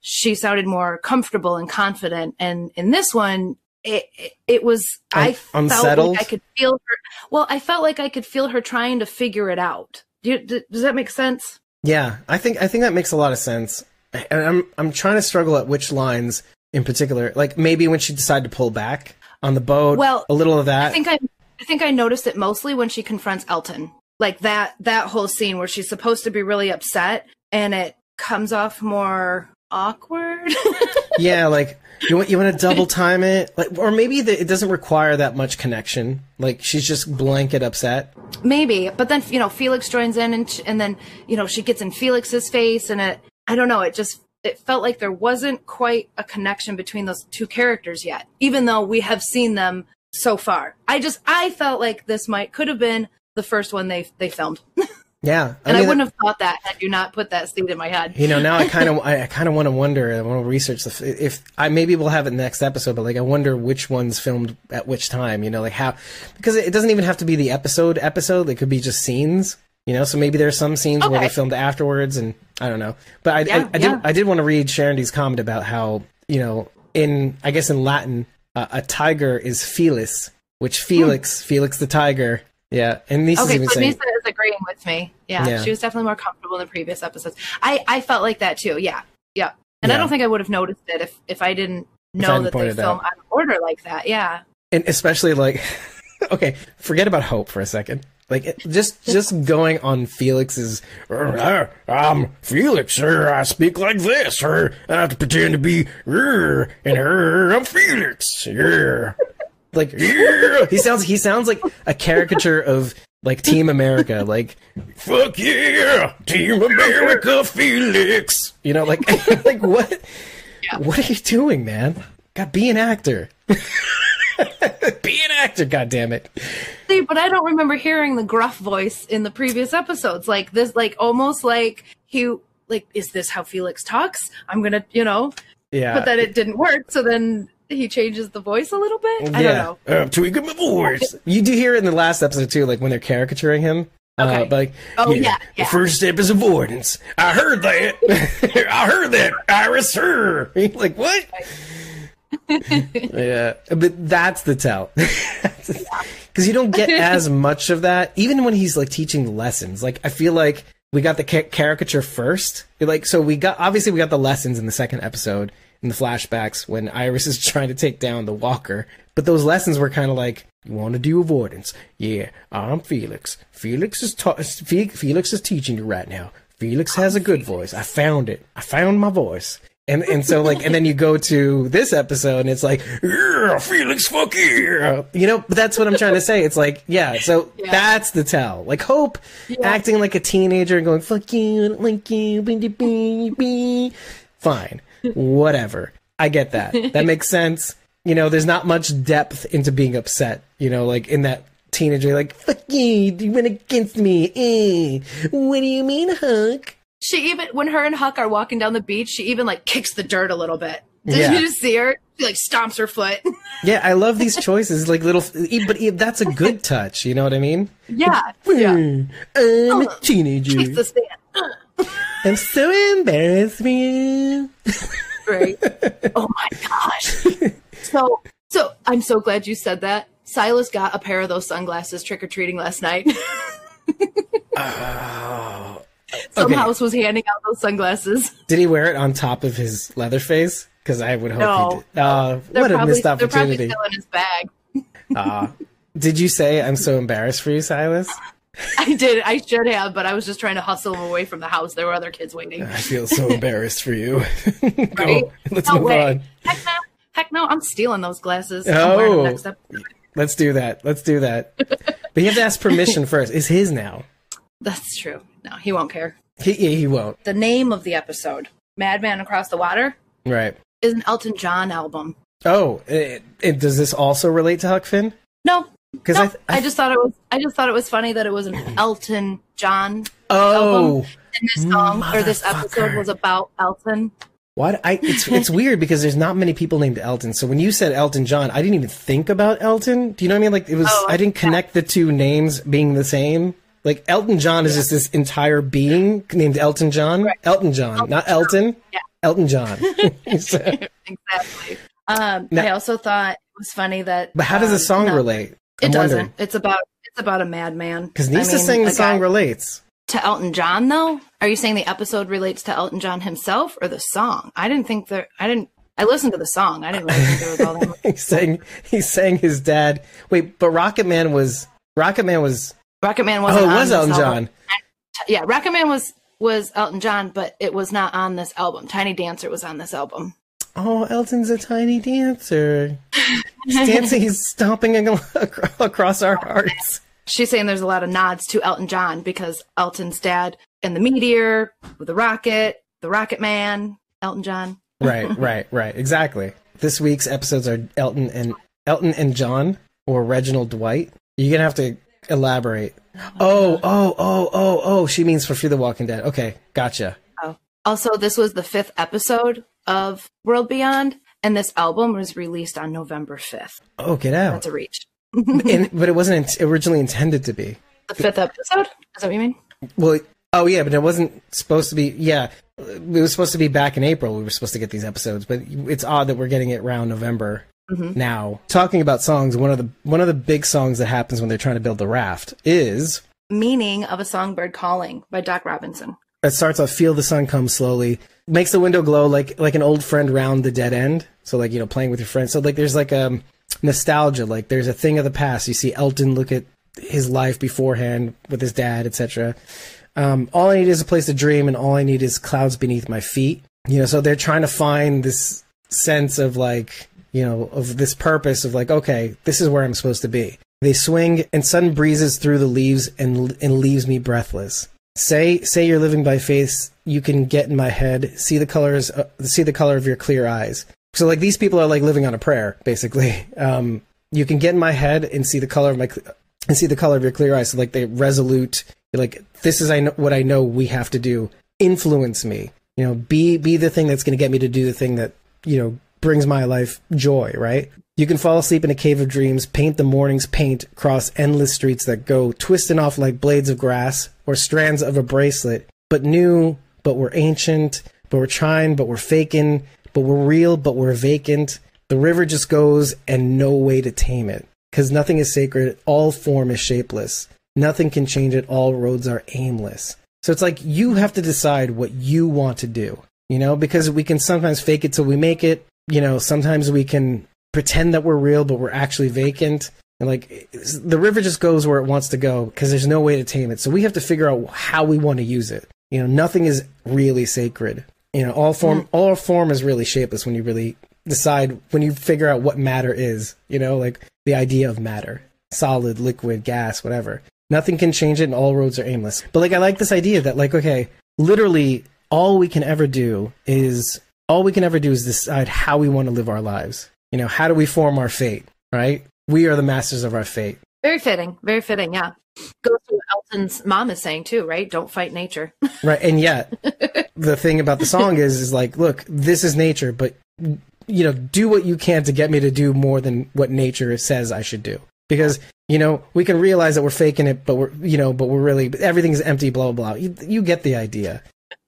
She sounded more comfortable and confident and in this one it it, it was I Un- felt like I could feel her well, I felt like I could feel her trying to figure it out. Do you, does that make sense? Yeah, I think I think that makes a lot of sense. And I'm I'm trying to struggle at which lines in particular. Like maybe when she decided to pull back on the boat. Well, a little of that. I think I, I think I noticed it mostly when she confronts Elton, like that that whole scene where she's supposed to be really upset, and it comes off more awkward. <laughs> yeah, like you want you want to double time it, like, or maybe the, it doesn't require that much connection. Like she's just blanket upset. Maybe, but then you know Felix joins in, and and then you know she gets in Felix's face, and it I don't know, it just it felt like there wasn't quite a connection between those two characters yet, even though we have seen them so far. I just I felt like this might could have been the first one they they filmed. <laughs> Yeah, I and mean, I wouldn't have thought that had you not put that seed in my head. You know, now I kind of, <laughs> I kind of want to wonder. I want to research the, if I maybe we'll have it next episode, but like I wonder which ones filmed at which time. You know, like how because it doesn't even have to be the episode episode. It could be just scenes. You know, so maybe there's some scenes okay. where they filmed afterwards, and I don't know. But I, yeah, I, I yeah. did, I did want to read Sharon D's comment about how you know, in I guess in Latin, uh, a tiger is Felis, which Felix. Felix the tiger, yeah, and Nisa's okay, so saying, Nisa is agreeing with me. Yeah, yeah, she was definitely more comfortable in the previous episodes. I I felt like that too. Yeah, yeah, and yeah. I don't think I would have noticed it if if I didn't know that they film out of order like that. Yeah, and especially like, <laughs> okay, forget about hope for a second. Like just just going on Felix's, uh, I'm Felix, sir. I speak like this, sir. I have to pretend to be, uh, and her, I'm Felix. Yeah like he sounds he sounds like a caricature of like Team America, like fuck yeah, Team America, Felix. You know, like <laughs> like what? Yeah. What are you doing, man? God, be an actor. <laughs> be an actor, God damn it. See, but I don't remember hearing the gruff voice in the previous episodes. Like this, like almost like he, like, is this how Felix talks? I'm gonna, you know. Yeah. But then it didn't work. So then he changes the voice a little bit. I yeah. don't know. I'm tweaking my voice. you do hear it in the last episode too, like when they're caricaturing him. Uh, okay. Uh, like, oh yeah, yeah, The first step is avoidance. I heard that. <laughs> I heard that. Iris, her. <laughs> like what? yeah, but that's the tell. <laughs> Because you don't get as much of that, even when he's like teaching lessons. Like I feel like we got the ca- caricature first. Like so, we got obviously we got the lessons in the second episode, in the flashbacks when Iris is <laughs> trying to take down the walker. But those lessons were kind of like, you want to do avoidance? Yeah, I'm Felix. Felix is ta- Felix is teaching you right now. Felix has a good voice. I found it. I found my voice. And and so like and then you go to this episode and it's like yeah, Felix fuck yeah. You know, but that's what I'm trying to say. It's like, yeah, so yeah. that's the tell. Like Hope yeah. acting like a teenager and going, fuck you, I don't like you, bee, bee, bee. fine whatever. I get that. That <laughs> makes sense. You know, there's not much depth into being upset. You know, like in that teenager, like fuck you, you went against me. Eh. What do you mean, Huck? She even when her and Huck are walking down the beach, she even like kicks the dirt a little bit. Did yeah. you just see her? She like stomps her foot. <laughs> yeah, I love these choices. Like little, but that's a good touch. You know what I mean? Yeah. yeah. I'm oh, a teenager. I'm so embarrassed for you. right. Oh my gosh. So, so I'm so glad you said that. Silas got a pair of those sunglasses trick or treating last night. oh. <laughs> Some house was handing out those sunglasses. Did he wear it on top of his leather face? Because I would hope no, he did. Uh, what a missed opportunity. They're probably still in his bag. uh, did you say I'm so embarrassed for you, Silas? <laughs> I did. I should have, but I was just trying to hustle him away from the house. There were other kids waiting. I feel so <laughs> embarrassed for you. <laughs> Go. Right? Let's no move way. on. Heck no. Heck no. I'm stealing those glasses. Oh. Let's do that. Let's do that. but you have to ask permission first. It's his now. That's true. No, he won't care. He, he won't. The name of the episode, Madman Across the Water, right, is an Elton John album. Oh, it, it, does this also relate to Huck Finn? No, because no, I, th- I, just thought it was I just thought it was funny that it was an Elton John oh, album, and this song or this episode was about Elton. What I it's it's <laughs> weird because there's not many people named Elton. So when you said Elton John, I didn't even think about Elton. Do you know what I mean? Like it was oh, I didn't connect the two names being the same. Like Elton John yeah. is just this entire being named Elton John. Right. Elton John, Elton not John. Elton. Yeah. Elton John. <laughs> <laughs> exactly. Um, now, I also thought it was funny that. But how does the um, song no, relate? I'm it doesn't. Wondering. It's about it's about a madman. Because Nisa I mean, saying the song relates to Elton John, though. Are you saying the episode relates to Elton John himself or the song? I didn't think there. I didn't. I listened to the song. I didn't really think there was all that. <laughs> he's saying he's saying his dad. Wait, but Rocket Man was Rocket Man was Rocket Man was. Oh, it was Elton John. Yeah, Rocket Man was was Elton John, but it was not on this album. Tiny Dancer was on this album. Oh, Elton's a tiny dancer. He's dancing, he's stomping across our hearts. She's saying there's a lot of nods to Elton John because Elton's dad and the Meteor, with the Rocket, the Rocket Man, Elton John. right, right, right. Exactly. This week's episodes are Elton and Elton and John or Reginald Dwight. You're gonna have to elaborate. Oh, oh, oh, oh, oh. She means for Fear the Walking Dead. Okay, gotcha. Oh. Also, this was the fifth episode of World Beyond, and this album was released on November 5th. Oh, get out. That's a reach. <laughs> and, but it wasn't originally intended to be. The fifth episode? Is that what you mean? Well, oh yeah, but it wasn't supposed to be. Yeah, it was supposed to be back in April. We were supposed to get these episodes, but it's odd that we're getting it around November mm-hmm. now. Talking about songs, one of the one of the big songs that happens when they're trying to build the raft is "Meaning of a Songbird Calling" by Doc Robinson. It starts off "Feel the sun come slowly." makes the window glow like like an old friend round the dead end. So like you know playing with your friends. So like there's like a um, nostalgia. Like there's a thing of the past. You see Elton look at his life beforehand with his dad, etc. Um, all I need is a place to dream, and all I need is clouds beneath my feet. You know, so they're trying to find this sense of like you know of this purpose of like okay, this is where I'm supposed to be. They swing, and sudden breezes through the leaves and and leaves me breathless. Say say you're living by faith. You can get in my head. See the colors. Uh, see the color of your clear eyes. So like these people are like living on a prayer, basically. <laughs> Um, you can get in my head and see the color of my and see the color of your clear eyes. So like they resolute. like this is I know what I know we have to do. Influence me. You know, be be the thing that's going to get me to do the thing that you know brings my life joy. Right. You can fall asleep in a cave of dreams, paint the morning's paint, cross endless streets that go twisting off like blades of grass or strands of a bracelet, but new, but we're ancient, but we're trying, but we're faking, but we're real, but we're vacant. The river just goes and no way to tame it. Because nothing is sacred, all form is shapeless. Nothing can change it, all roads are aimless. So it's like you have to decide what you want to do, you know, because we can sometimes fake it till we make it. You know, sometimes we can pretend that we're real, but we're actually vacant. And like the river just goes where it wants to go because there's no way to tame it. So we have to figure out how we want to use it. You know, nothing is really sacred. You know, all form mm. all form is really shapeless when you really decide when you figure out what matter is. You know, like the idea of matter, solid, liquid, gas, whatever. Nothing can change it, and all roads are aimless. But like, I like this idea that like, okay, literally, all we can ever do is all we can ever do is decide how we want to live our lives. You know, how do we form our fate, right? We are the masters of our fate. Very fitting. Very fitting. Yeah. Goes to what Elton's mom is saying too, right? Don't fight nature. <laughs> right. And yet, the thing about the song is, is like, look, this is nature, but you know, do what you can to get me to do more than what nature says I should do. Because you know, we can realize that we're faking it, but we're you know, but we're really everything's empty. Blah blah blah. You, you get the idea.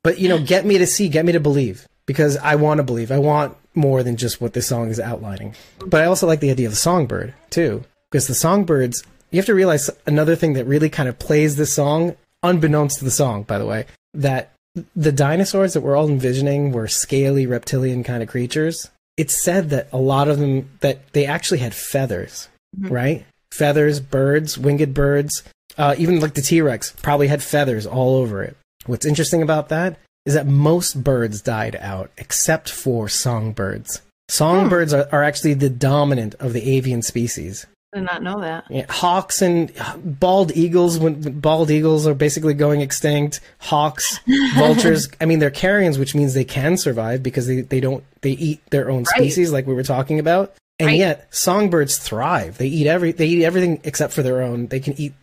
But you know, get me to see, get me to believe because I want to believe. I want more than just what this song is outlining. But I also like the idea of the songbird too, because the songbirds. You have to realize another thing that really kind of plays this song, unbeknownst to the song, by the way, that the dinosaurs that we're all envisioning were scaly reptilian kind of creatures. It's said that a lot of them that they actually had feathers, mm-hmm. right? Feathers, birds, winged birds, uh, even like the T Rex probably had feathers all over it. What's interesting about that is that most birds died out except for songbirds. Songbirds hmm. are, are actually the dominant of the avian species. I did not know that. Yeah, hawks and bald eagles. When bald eagles are basically going extinct, hawks, <laughs> vultures. I mean, they're carrions, which means they can survive because they, they don't they eat their own species, like we were talking about. And right. yet, songbirds thrive. They eat every they eat everything except for their own. They can eat,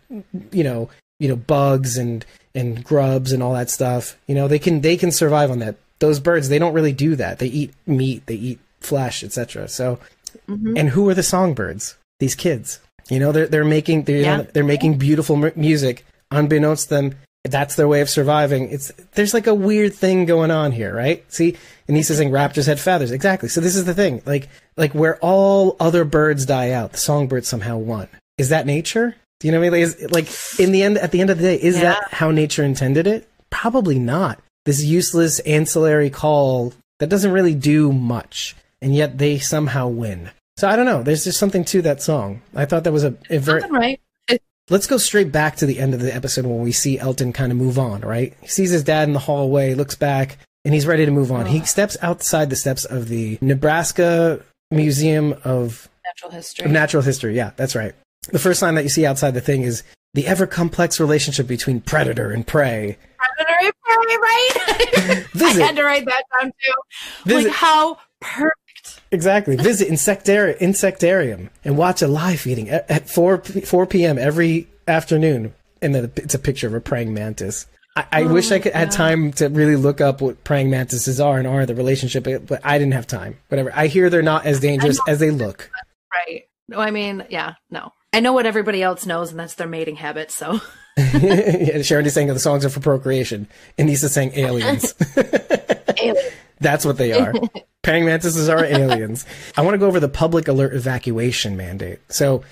you know, you know, bugs and and grubs and all that stuff. You know, they can they can survive on that. Those birds, they don't really do that. They eat meat, they eat flesh, etc. So, mm-hmm. and who are the songbirds? These kids. You know, they're they're making they're yeah. they're making beautiful m- music. Unbeknownst to them, that's their way of surviving. It's there's like a weird thing going on here, right? See, and he's saying raptors had feathers. Exactly. So this is the thing. Like like where all other birds die out, the songbird somehow won. Is that nature? Do you know what I mean? Like, is, like in the end, at the end of the day, is yeah. that how nature intended it? Probably not. This useless ancillary call that doesn't really do much, and yet they somehow win. So I don't know. There's just something to that song. I thought that was a, a very right. Let's go straight back to the end of the episode when we see Elton kind of move on, right? He sees his dad in the hallway, looks back, and he's ready to move on. He steps outside the steps of the Nebraska Museum of Natural history. of Natural History. Yeah, that's right. The first sign that you see outside the thing is the ever complex relationship between predator and prey. Predator and prey, right? <laughs> Visit. I had to write that down too. Visit- Like how perfect. Exactly. Visit Insectari- Insectarium and watch a live feeding at, at 4, 4 p.m. every afternoon. And then it's a picture of a praying mantis. I, I oh wish I could had time to really look up what praying mantises are and are the relationship, but but I didn't have time. Whatever. I hear they're not as dangerous as they look. Right. No, I mean, yeah, no. I know what everybody else knows, and that's their mating habits. So <laughs> yeah, Sharon is saying the songs are for procreation, and Nisa's saying aliens. <laughs> Alien. That's what they are. Praying mantises are aliens. I want to go over the public alert evacuation mandate. So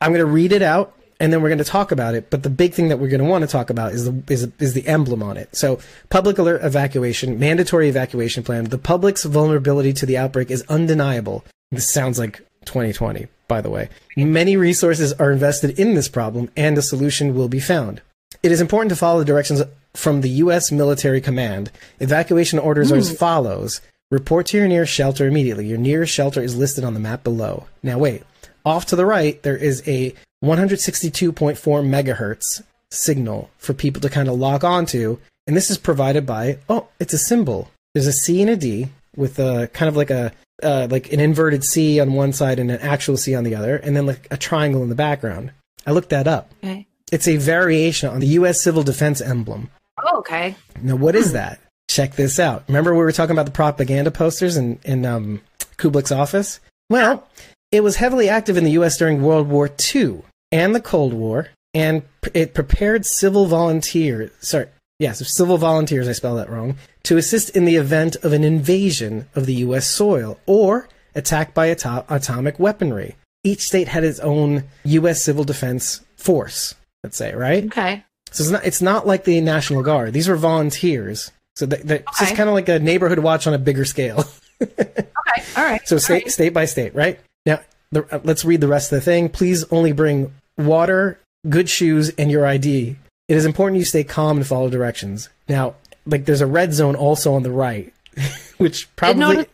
I'm going to read it out and then we're going to talk about it. But the big thing that we're going to want to talk about is the is, is the emblem on it. So public alert evacuation, mandatory evacuation plan. The public's vulnerability to the outbreak is undeniable. This sounds like 2020, by the way. Many resources are invested in this problem and a solution will be found. It is important to follow the directions from the U.S. military command. Evacuation orders are as hmm. follows. Report to your nearest shelter immediately. Your nearest shelter is listed on the map below. Now wait. Off to the right, there is a 162.4 megahertz signal for people to kind of lock onto. And this is provided by, oh, it's a symbol. There's a C and a D with a kind of like a, uh, like an inverted C on one side and an actual C on the other, and then like a triangle in the background. I looked that up. okay. It's a variation on the U.S. Civil Defense emblem. Oh, okay. Now, what is that? Check this out. Remember we were talking about the propaganda posters in, in um, Kublek's office? Well, it was heavily active in the U.S. during World War II and the Cold War, and it prepared civil volunteers, sorry, yes, civil volunteers, I spelled that wrong, to assist in the event of an invasion of the U.S. soil or attack by ato- atomic weaponry. Each state had its own U.S. civil defense force, let's say, right? Okay. So it's not it's not like the National Guard. These were volunteers. So they, they, it's Okay. kind of like a neighborhood watch on a bigger scale. <laughs> Okay. All right. So state right. state by state, right? Now the, uh, let's read the rest of the thing. Please only bring water, good shoes, and your ID. It is important you stay calm and follow directions. Now, like there's a red zone also on the right, <laughs> which probably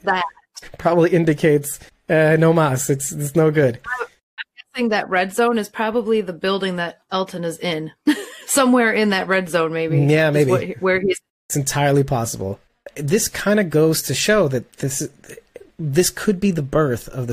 probably indicates uh, no mas. It's it's no good. I'm think that red zone is probably the building that Elton is in. <laughs> Somewhere in that red zone, maybe. Yeah, maybe. what- where he's. It's entirely possible. This kind of goes to show that this this could be the birth of the,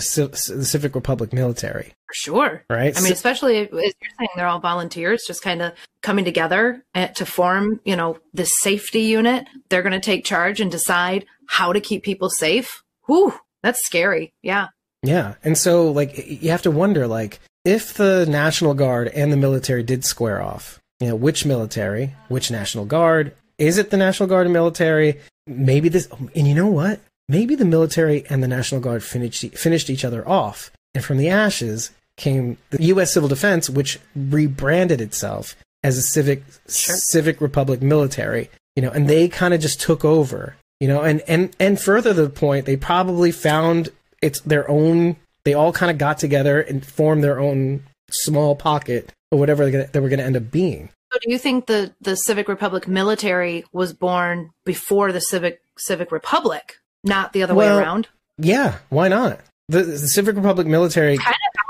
the Civic Republic military, For sure. right? I mean, especially as you're saying, they're all volunteers, just kind of coming together eh, to form, you know, this safety unit. They're going to take charge and decide how to keep people safe. Whew, that's scary. Yeah. yeah, and so like you have to wonder, like if the National Guard and the military did square off, you know, which military, which National Guard? Is it the National Guard and military? Maybe this, and you know what? Maybe the military and the National Guard finished finished each other off, and from the ashes came the U.S. Civil Defense, which rebranded itself as a civic Sure. civic republic military. You know, and they kind of just took over. You know, and and and further to the point, they probably found it's their own. They all kind of got together and formed their own small pocket or whatever they they were going to end up being. So do you think the, the Civic Republic military was born before the Civic Civic Republic, not the other Well- way around? Yeah, why not? The, the Civic Republic military Kind of how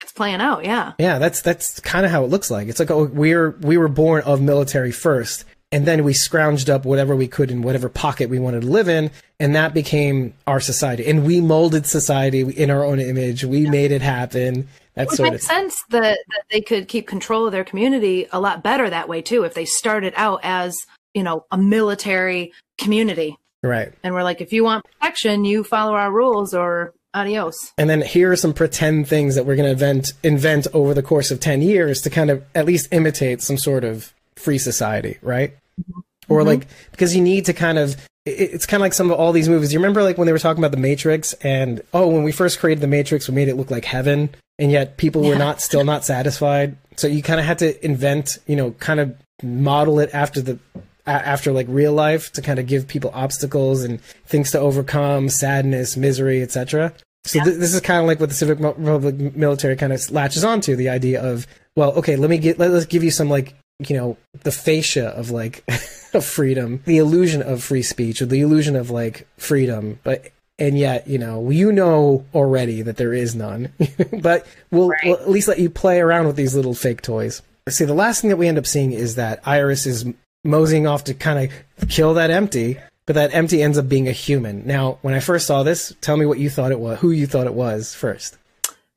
it's playing out, yeah. Yeah, that's that's kind of how it looks like. It's like oh, we're we were born of military first, and then we scrounged up whatever we could in whatever pocket we wanted to live in, and that became our society. And we molded society in our own image. We made it happen. That It makes sense that, that they could keep control of their community a lot better that way too if they started out as you know a military community right. and we're like if you want protection you follow our rules or adios And then here are some pretend things that we're going to invent invent over the course of ten years to kind of at least imitate some sort of free society, right? Mm-hmm. Or mm-hmm. like because you need to kind of, it's kind of like some of all these movies. You remember like when they were talking about the Matrix and oh, when we first created the Matrix, we made it look like heaven, and yet people were Yeah. not still not satisfied. So you kind of had to invent, you know, kind of model it after the after like real life to kind of give people obstacles and things to overcome, sadness, misery, etc. So th- this is kind of like what the Civic Mo- Republic military kind of latches onto the idea of well, okay, let me get let, us give you some like you know the fascia of like <laughs> of freedom, the illusion of free speech, or the illusion of like freedom, but and yet you know you know already that there is none <laughs> but we'll, right. we'll, at least let you play around with these little fake toys see the last thing that we end up seeing is that iris is moseying off to kind of kill that empty but that empty ends up being a human now when i first saw this tell me what you thought it was who you thought it was first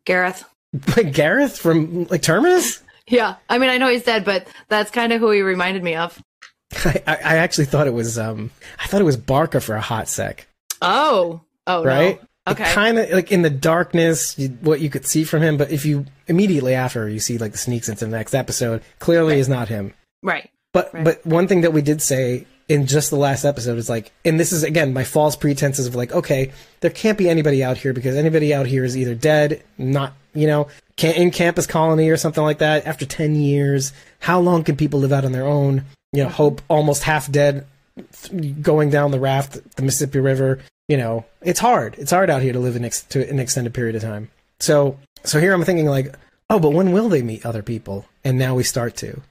gareth <laughs> gareth from like terminus yeah i mean i know he's dead but that's kind of who he reminded me of <laughs> I, I actually thought it was um I thought it was Barker for a hot sec. Oh, Oh, right. No. Okay. Kind of like in the darkness, what you could see from him, but if you immediately after you see like the sneaks into the next episode, clearly right. is not him. Right. But right. but one thing that we did say in just the last episode is like, and this is again my false pretenses of like, okay, there can't be anybody out here because anybody out here is either dead, not you know, in campus colony or something like that. After ten years, how long can people live out on their own? You know, Hope almost half dead, going down the raft, the Mississippi River you know, it's hard. It's hard out here to live an, ex- to an extended period of time. So, so here I'm thinking like, oh, but when will they meet other people? And now we start to.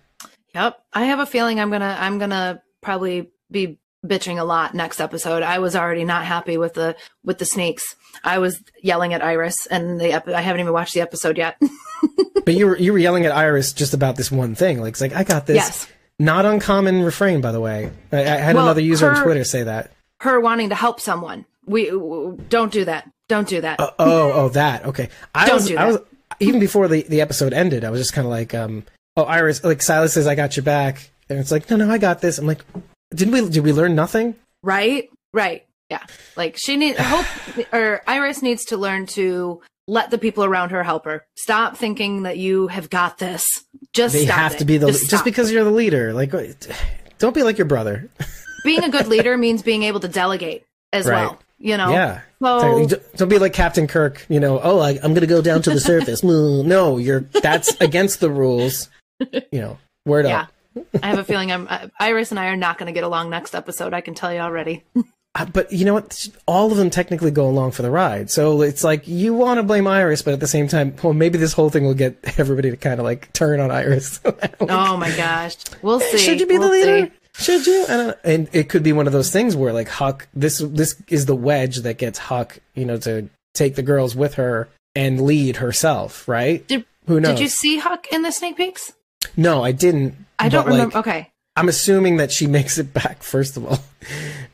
Yep, I have a feeling I'm gonna I'm gonna probably be bitching a lot next episode. I was already not happy with the with the snakes. I was yelling at Iris, and the ep- I haven't even watched the episode yet. <laughs> but you were you were yelling at Iris just about this one thing. Like, it's like I got this. Yes. Not uncommon refrain, by the way. I, I had well, another user her, on Twitter say that her wanting to help someone. We don't do that. Don't do that. Uh, oh, oh, that. Okay. I don't was, do that. I was even before the, the episode ended. I was just kind of like, um, oh, Iris, like Silas says, I got your back, and it's like, no, no, I got this. I'm like, didn't we? Did we learn nothing? Right. Right. Yeah. Like she needs <laughs> hope, or Iris needs to learn to let the people around her help her. Stop thinking that you have got this. Just they have it. to be the just, just because you're the leader. Like, uh, don't be like your brother. <laughs> being a good leader means being able to delegate as right. well. You know, yeah. So exactly. don't be like Captain Kirk. You know, oh, I, am going to go down to the surface. <laughs> Mmm, no, you're that's against the rules. <laughs> You know, word yeah. up. I have a feeling I'm uh, Iris and I are not going to get along next episode. I can tell you already. <laughs> uh, but you know what? All of them technically go along for the ride. So it's like you want to blame Iris, but at the same time, well, maybe this whole thing will get <laughs> everybody to kind of like turn on Iris. like, oh my gosh, we'll see. Should you be we'll the leader? See. Should you? And it could be one of those things where like Huck, this this is the wedge that gets Huck, you know, to take the girls with her and lead herself, right? Did, Who knows? Did you see Huck in the Snake Peeks? No, I didn't. I don't remember. Like, okay. I'm assuming that she <laughs> makes it back first of all,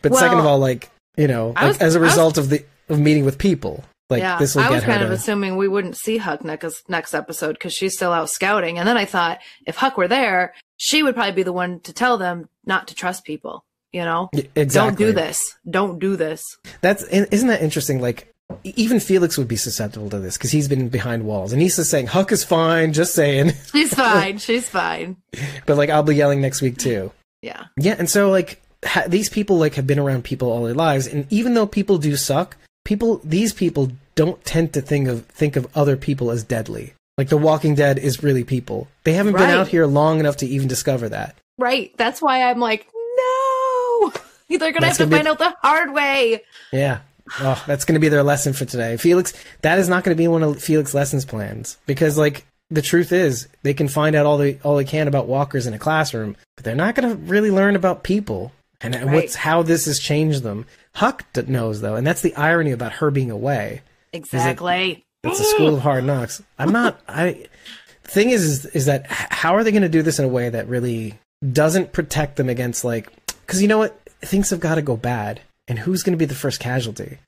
but well, second of all, like you know, like, was, as a result was, of the of meeting with people, like yeah, this will I was kind to... of assuming we wouldn't see Huck next next episode because she's still out scouting, and then I thought if Huck were there, she would probably be the one to tell them not to trust people. You know, exactly. Don't do this. Don't do this. That's isn't that interesting? Like even Felix would be susceptible to this because he's been behind walls, and he's just saying Huck is fine. Just saying, <laughs> she's <laughs> fine. she's fine. But like, I'll be yelling next week too. Yeah. Yeah, and so like ha- these people like have been around people all their lives, and even though people do suck, people these people don't tend to think of think of other people as deadly. Like The Walking Dead is really people. They haven't right. been out here long enough to even discover that. Right. That's why I'm like, no. <laughs> They're gonna have to find out the hard way. Yeah. Oh, that's gonna be their lesson for today. Felix that is not gonna be one of Felix lessons plans. Because like the truth is, they can find out all they all they can about walkers in a classroom, but they're not gonna really learn about people and right. what's how this has changed them. Huck knows though, and that's the irony about her being away. Exactly. It's a school of hard knocks. I'm not. <laughs> I. The thing is, is, is that how are they going to do this in a way that really doesn't protect them against like? Because you know what, things have got to go bad, and who's going to be the first casualty?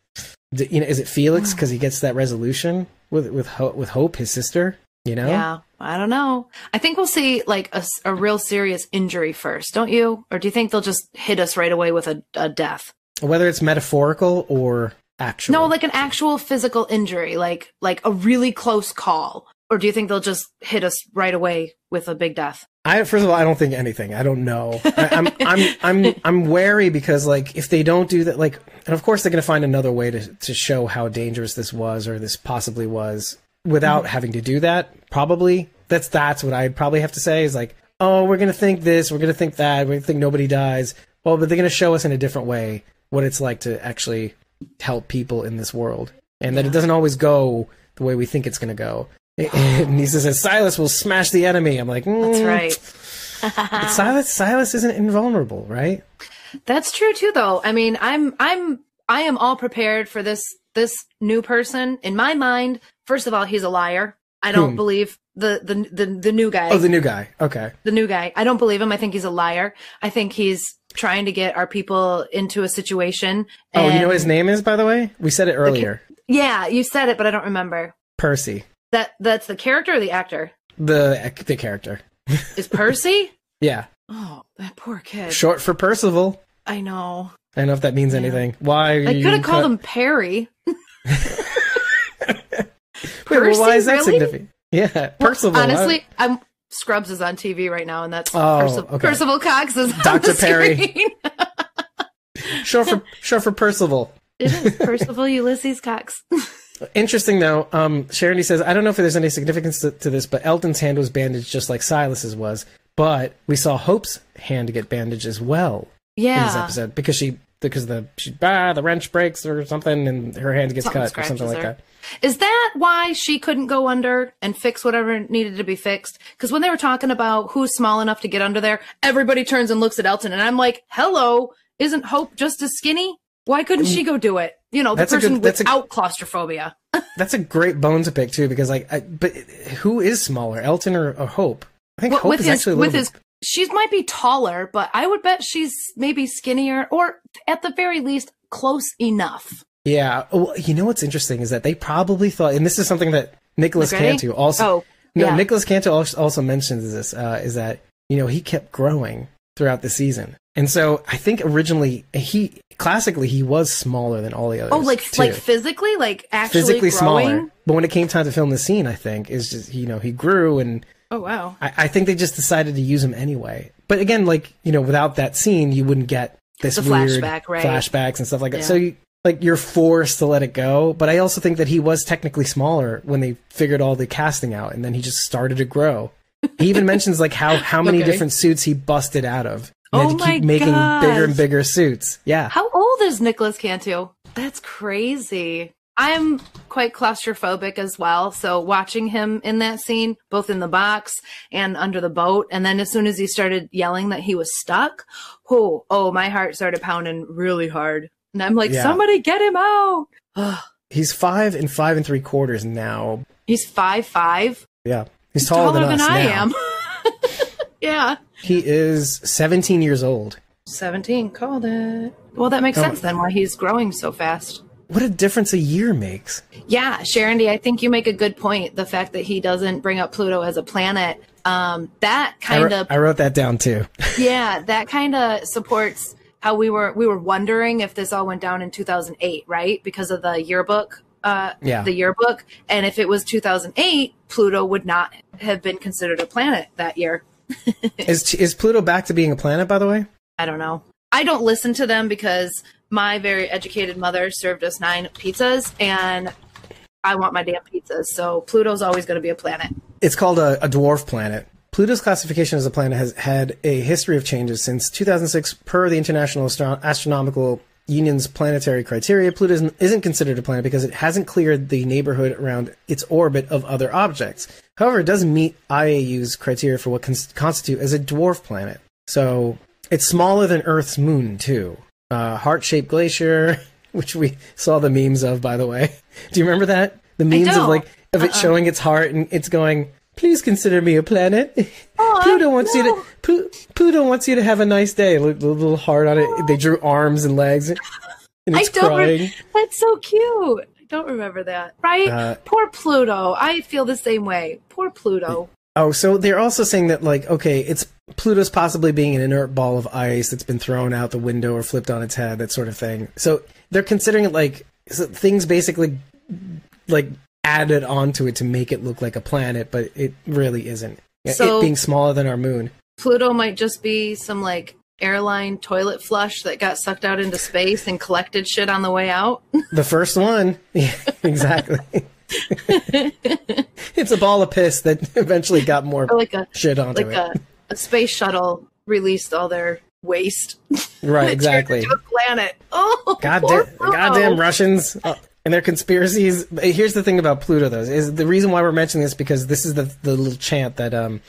You know, is it Felix <sighs> because he gets that resolution with with with Hope, his sister? You know? Yeah, I don't know. I think we'll see like a, a real serious injury first, don't you? Or do you think they'll just hit us right away with a, a death? Whether it's metaphorical or actual. No, like an actual physical injury, like like a really close call. Or do you think they'll just hit us right away with a big death? I first of all, I don't think anything. I don't know. I, am I'm, I'm I'm I'm wary because like if they don't do that, like, and of course they're going to find another way to to show how dangerous this was or this possibly was without mm-hmm. having to do that. Probably that's that's what I'd probably have to say is like, oh, we're going to think this, we're going to think that, we're going to think nobody dies. Well, but they're going to show us in a different way what it's like to actually help people in this world, and that it doesn't always go the way we think it's going to go. And Nisa says Silas will smash the enemy. I'm like, That's mm, right. but Silas, Silas isn't invulnerable, right? That's true too though. I mean, I'm I'm I am all prepared for this this new person. In my mind, first of all, he's a liar. I don't Hmm. believe the, the the the new guy. Oh, the new guy. Okay. the new guy. I don't believe him. I think he's a liar. I think he's trying to get our people into a situation. Oh, you know what his name is, by the way? We said it earlier. Yeah, you said it, but I don't remember. Percy. That that's the character or the actor? The the character. <laughs> Is Percy? Yeah. oh, that poor kid. Short for Percival. I know. I don't know if that means anything. Why? I could have called him Perry. <laughs> Wait, well, why is that really? significant? Yeah, Percival. Honestly, I'm Scrubs is on TV right now, and that's Oh, Perci- okay. Percival Cox is Dr. Perry. <laughs> short for short for Percival. it is Percival Ulysses Cox. Interesting though. Um, Sharon says, I don't know if there's any significance to, to this, but Elton's hand was bandaged just like Silas's was. But we saw Hope's hand get bandaged as well in this Yeah, episode because she because the she ah, the wrench breaks or something and her hand gets Something cut or something like her. that. Is that why she couldn't go under and fix whatever needed to be fixed? Because when they were talking about who's small enough to get under there, everybody turns and looks at Elton, and I'm like, "Hello, isn't Hope just as skinny? Why couldn't she go do it? You know, the That's person good- that's a- without claustrophobia." <laughs> That's a great bone to pick too because like, I, but who is smaller, Elton or, or Hope? I think Well, Hope with is his, actually with his, she might be taller, but I would bet she's maybe skinnier, or at the very least, close enough. Yeah. Well, you know what's interesting is that they probably thought, and this is something that Nicholas? Cantu also. Oh, no, yeah. Nicholas Cantu also also mentions this. Uh, is that you know he kept growing throughout the season, and so I think originally he classically he was smaller than all the oh, others. Oh, like too. like physically, like actually physically growing. smaller. But when it came time to film the scene, I think is just you know he grew, and Oh wow. I, I think they just decided to use him anyway. But again, like you know, without that scene, you wouldn't get this The weird flashback, right. flashbacks and stuff like that. Yeah. So you, like you're forced to let it go. But I also think that he was technically smaller when they figured all the casting out, and then he just started to grow. He even <laughs> mentions like how how <laughs> many Okay. different suits he busted out of. And Oh had to my keep making bigger and bigger suits. Yeah. How old is Nicholas Cantu? That's crazy. I'm quite claustrophobic as well. So watching him in that scene, both in the box and under the boat, and then as soon as he started yelling that he was stuck, oh, oh, my heart started pounding really hard. And I'm like, Yeah. somebody get him out. He's five and five and three quarters now. He's five five, Yeah. He's taller, taller than, than us I now. am. <laughs> <laughs> yeah. He is 17 years old. 17, called it. Well, that makes Oh. sense then why he's growing so fast. What a difference a year makes. Yeah, Sharon D, I think you make a good point. The fact that he doesn't bring up Pluto as a planet, um, that kind wr- of, I wrote that down too. <laughs> yeah, that kind of supports how we were we were wondering if this all went down in 2008, right? Because of the yearbook, uh, Yeah. the yearbook, and if it was 2008, Pluto would not have been considered a planet that year. <laughs> is is Pluto back to being a planet? By the way, I don't know. I don't listen to them because my very educated mother served us nine pizzas, and I want my damn pizzas. So Pluto's always going to be a planet. it's called a, a dwarf planet. Pluto's classification as a planet has had a history of changes since 2006. Per the International Astro- Astronomical Union's planetary criteria, Pluto isn't, isn't considered a planet because it hasn't cleared the neighborhood around its orbit of other objects. However, it does meet IAU's criteria for what cons- constitute as a dwarf planet. So it's smaller than Earth's moon too. Uh, heart-shaped glacier, <laughs> which we saw the memes of, by the way. <laughs> Do you remember that? The memes of like of it showing its heart and it's going. Please consider me a planet. <laughs> Pluto wants you to. Plu- Pluto wants you to have a nice day. Little, little heart on it. They drew arms and legs, and it's I don't. re- that's so cute. I don't remember that. Right? Uh, Poor Pluto. I feel the same way. Poor Pluto. Oh, so they're also saying that like, okay, it's Pluto's possibly being an inert ball of ice that's been thrown out the window or flipped on its head, that sort of thing. So they're considering it like so things basically like added onto it to make it look like a planet, but it really isn't. So- it being smaller than our moon. Pluto might just be some like airline toilet flush that got sucked out into space and collected shit on the way out. The first one. <laughs> Yeah, <laughs> exactly. <laughs> it's a ball of piss that eventually got more or like a shit onto like it. a, a space shuttle released all their waste. right, exactly. a planet. Oh, God poor da- Pluto. goddamn Russians. Uh, and their conspiracies. Here's the thing about Pluto, though, is the reason why we're mentioning this because this is the the little chant that um,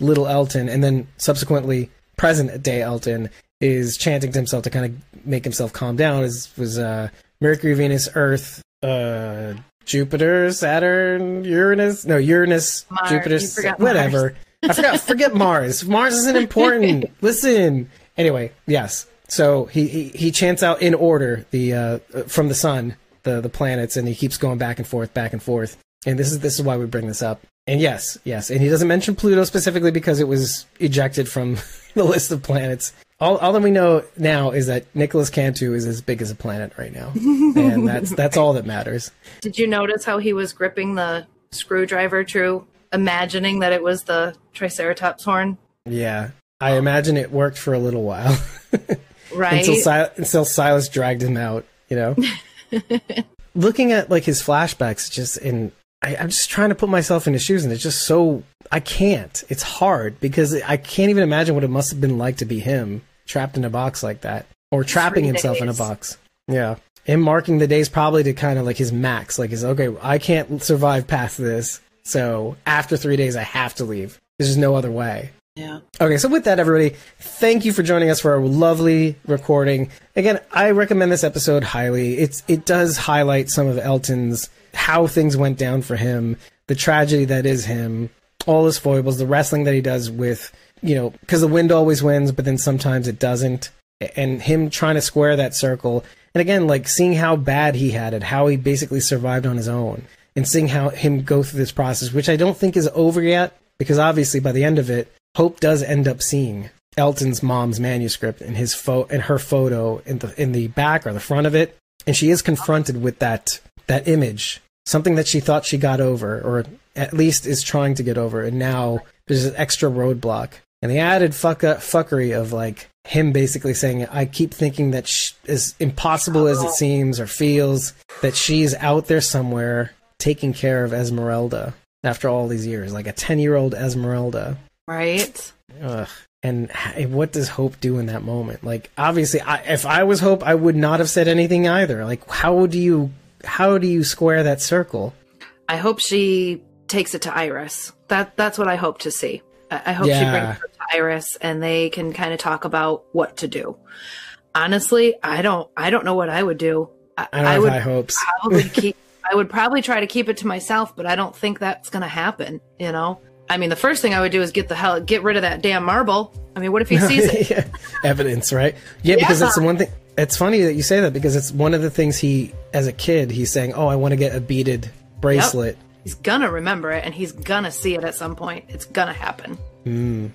little Elton and then subsequently present day Elton is chanting to himself to kind of make himself calm down. Is was uh, Mercury, Venus, Earth, uh, Jupiter, Saturn, Uranus? No, Uranus, Mars. Jupiter, forgot whatever. I forgot. Forget Mars. Mars isn't important. <laughs> Listen. Anyway, yes. So he, he he chants out in order the uh, from the sun the the planets, and he keeps going back and forth, back and forth. And this is this is why we bring this up. And yes, yes, and he doesn't mention Pluto specifically because it was ejected from <laughs> the list of planets. All, all that we know now is that Nicholas Cantu is as big as a planet right now, <laughs> and that's that's all that matters. Did you notice how he was gripping the screwdriver, True, imagining that it was the Triceratops horn? Yeah, I imagine it worked for a little while <laughs> Right? until Sil- until Silas dragged him out. You know, <laughs> looking at like his flashbacks, just in I, I'm just trying to put myself in his shoes, and it's just so I can't. It's hard because I can't even imagine what it must have been like to be him trapped in a box like that, or trapping Three himself in a box. Yeah, him marking the days probably to kind of like his max, like his okay, I can't survive past this, so after three days I have to leave. There's just no other way. Yeah. Okay, so with that, everybody, thank you for joining us for our lovely recording. Again, I recommend this episode highly. It's it does highlight some of Elton's how things went down for him, the tragedy that is him, all his foibles, the wrestling that he does with you know because the wind always wins, but then sometimes it doesn't, and him trying to square that circle. And again, like seeing how bad he had it, how he basically survived on his own, and seeing how him go through this process, which I don't think is over yet, because obviously by the end of it, Hope does end up seeing Elton's mom's manuscript and his pho- and her photo in the in the back or the front of it, and she is confronted with that that image, something that she thought she got over, or at least is trying to get over, and now there's an extra roadblock. And the added fuck fuckery of like him basically saying, "I keep thinking that as impossible as it seems or feels, that she's out there somewhere taking care of Esmeralda after all these years, like a ten year old Esmeralda." Right? Ugh. And what does Hope do in that moment? Like, obviously, I, if I was Hope, I would not have said anything either. Like, how do you how do you square that circle? I hope she takes it to Iris. That that's what I hope to see. I, I hope she brings it to Iris and they can kind of talk about what to do. Honestly, I don't I don't know what I would do. I, I don't I have would high hopes. probably <laughs> keep I would probably try to keep it to myself, but I don't think that's gonna happen, you know? I mean the first thing I would do is get the hell get rid of that damn marble. I mean what if he <laughs> sees it? Yeah. Evidence, right? Yeah, because Yeah. it's the one thing. It's funny that you say that because it's one of the things he, as a kid, he's saying, "Oh, I want to get a beaded bracelet." He's gonna remember it and he's gonna see it at some point. It's gonna happen. Mm.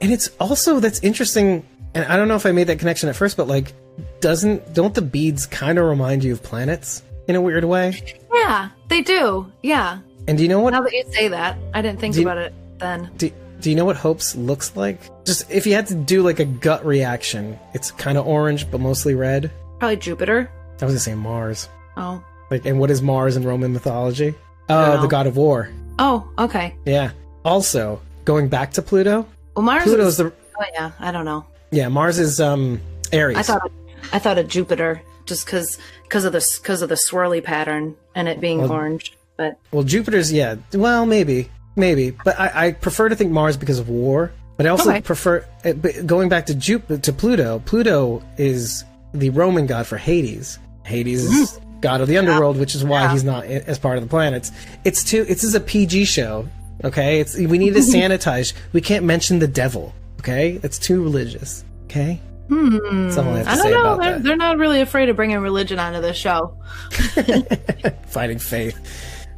And it's also that's interesting. And I don't know if I made that connection at first, but like, doesn't don't the beads kind of remind you of planets in a weird way? Yeah, they do. Yeah. And do you know what Now that you say that, I didn't think you- about it then. Do, do you know what Hope's looks like? Just if you had to do like a gut reaction, it's kind of orange but mostly red. Probably Jupiter. I was gonna say Mars. Oh. Like, and what is Mars in Roman mythology? Oh, know. the god of war. Oh, okay. Yeah. Also, going back to Pluto, Well, Mars Pluto's is. the Oh yeah, I don't know. yeah Mars is um Ares. I thought I thought of Jupiter just because because of the because of the swirly pattern and it being orange. But well, Jupiter's yeah. Well, maybe maybe, but I, I prefer to think Mars because of war. But I also Okay. prefer uh, going back to Jup- to Pluto. Pluto is the Roman god for Hades. Hades is god of the underworld, which is why Yeah. he's not as part of the planets. It's too. This is a PG show. Okay, it's we need to <laughs> sanitize. We can't mention the devil. Okay, it's too religious. Okay, I I don't know. They're, they're not really afraid of bringing religion onto this show. <laughs> <laughs> fighting faith.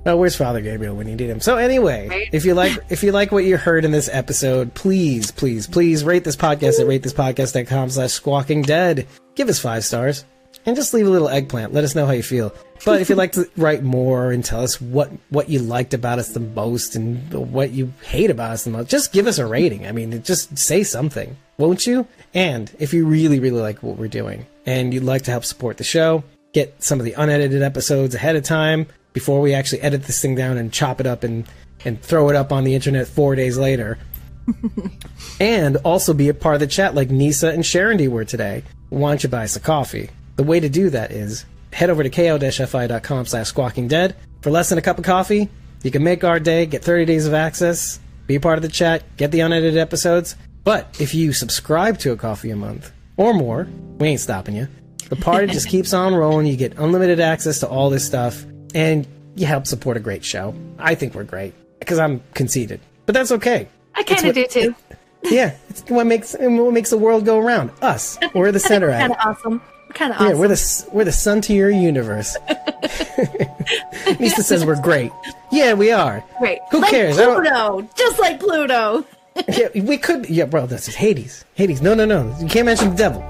Oh, where's Father Gabriel when you need him? So anyway, Right. if you like <laughs> if you like what you heard in this episode, please, please, please rate this podcast at ratethispodcast.com slash squawking dead. Give us five stars. And just leave a little eggplant. Let us know how you feel. But if you'd like to <laughs> write more and tell us what, what you liked about us the most and what you hate about us the most, just give us a rating. I mean, just say something, won't you? And if you really, really like what we're doing and you'd like to help support the show, get some of the unedited episodes ahead of time before we actually edit this thing down and chop it up and, and throw it up on the internet four days later. <laughs> and also be a part of the chat like Nisa and Sharon D were today. Why don't you buy us a coffee? The way to do that is head over to ko-fi.com slash squawking dead. For less than a cup of coffee, you can make our day, get 30 days of access, be a part of the chat, get the unedited episodes. But if you subscribe to a coffee a month or more, we ain't stopping you. The party <laughs> just keeps on rolling. You get unlimited access to all this stuff, and you help support a great show. I think we're great because I'm conceited, but that's okay. I kind of do too. Yeah, it's what makes what makes the world go around. Us, <laughs> we're the center Kind of it. awesome. Kind of Yeah, we're the we're the sun to your universe. <laughs> <laughs> Nisa says we're great. Yeah, we are. Great. Who like cares? Pluto, just like Pluto. Yeah, we could. Yeah, bro, this is Hades. Hades. No, no, no. You can't mention the devil.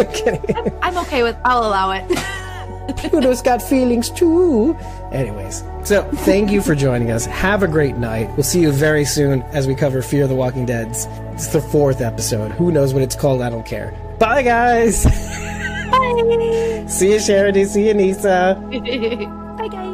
Okay. I'm okay with. I'll allow it. <laughs> Pluto's got feelings too. Anyways, so thank you for joining us. Have a great night. We'll see you very soon as we cover Fear the Walking Dead's. It's the fourth episode. Who knows what it's called? I don't care. Bye, guys. <laughs> Bye. see you, Charity. See you, Nisa. <laughs> Bye, guys.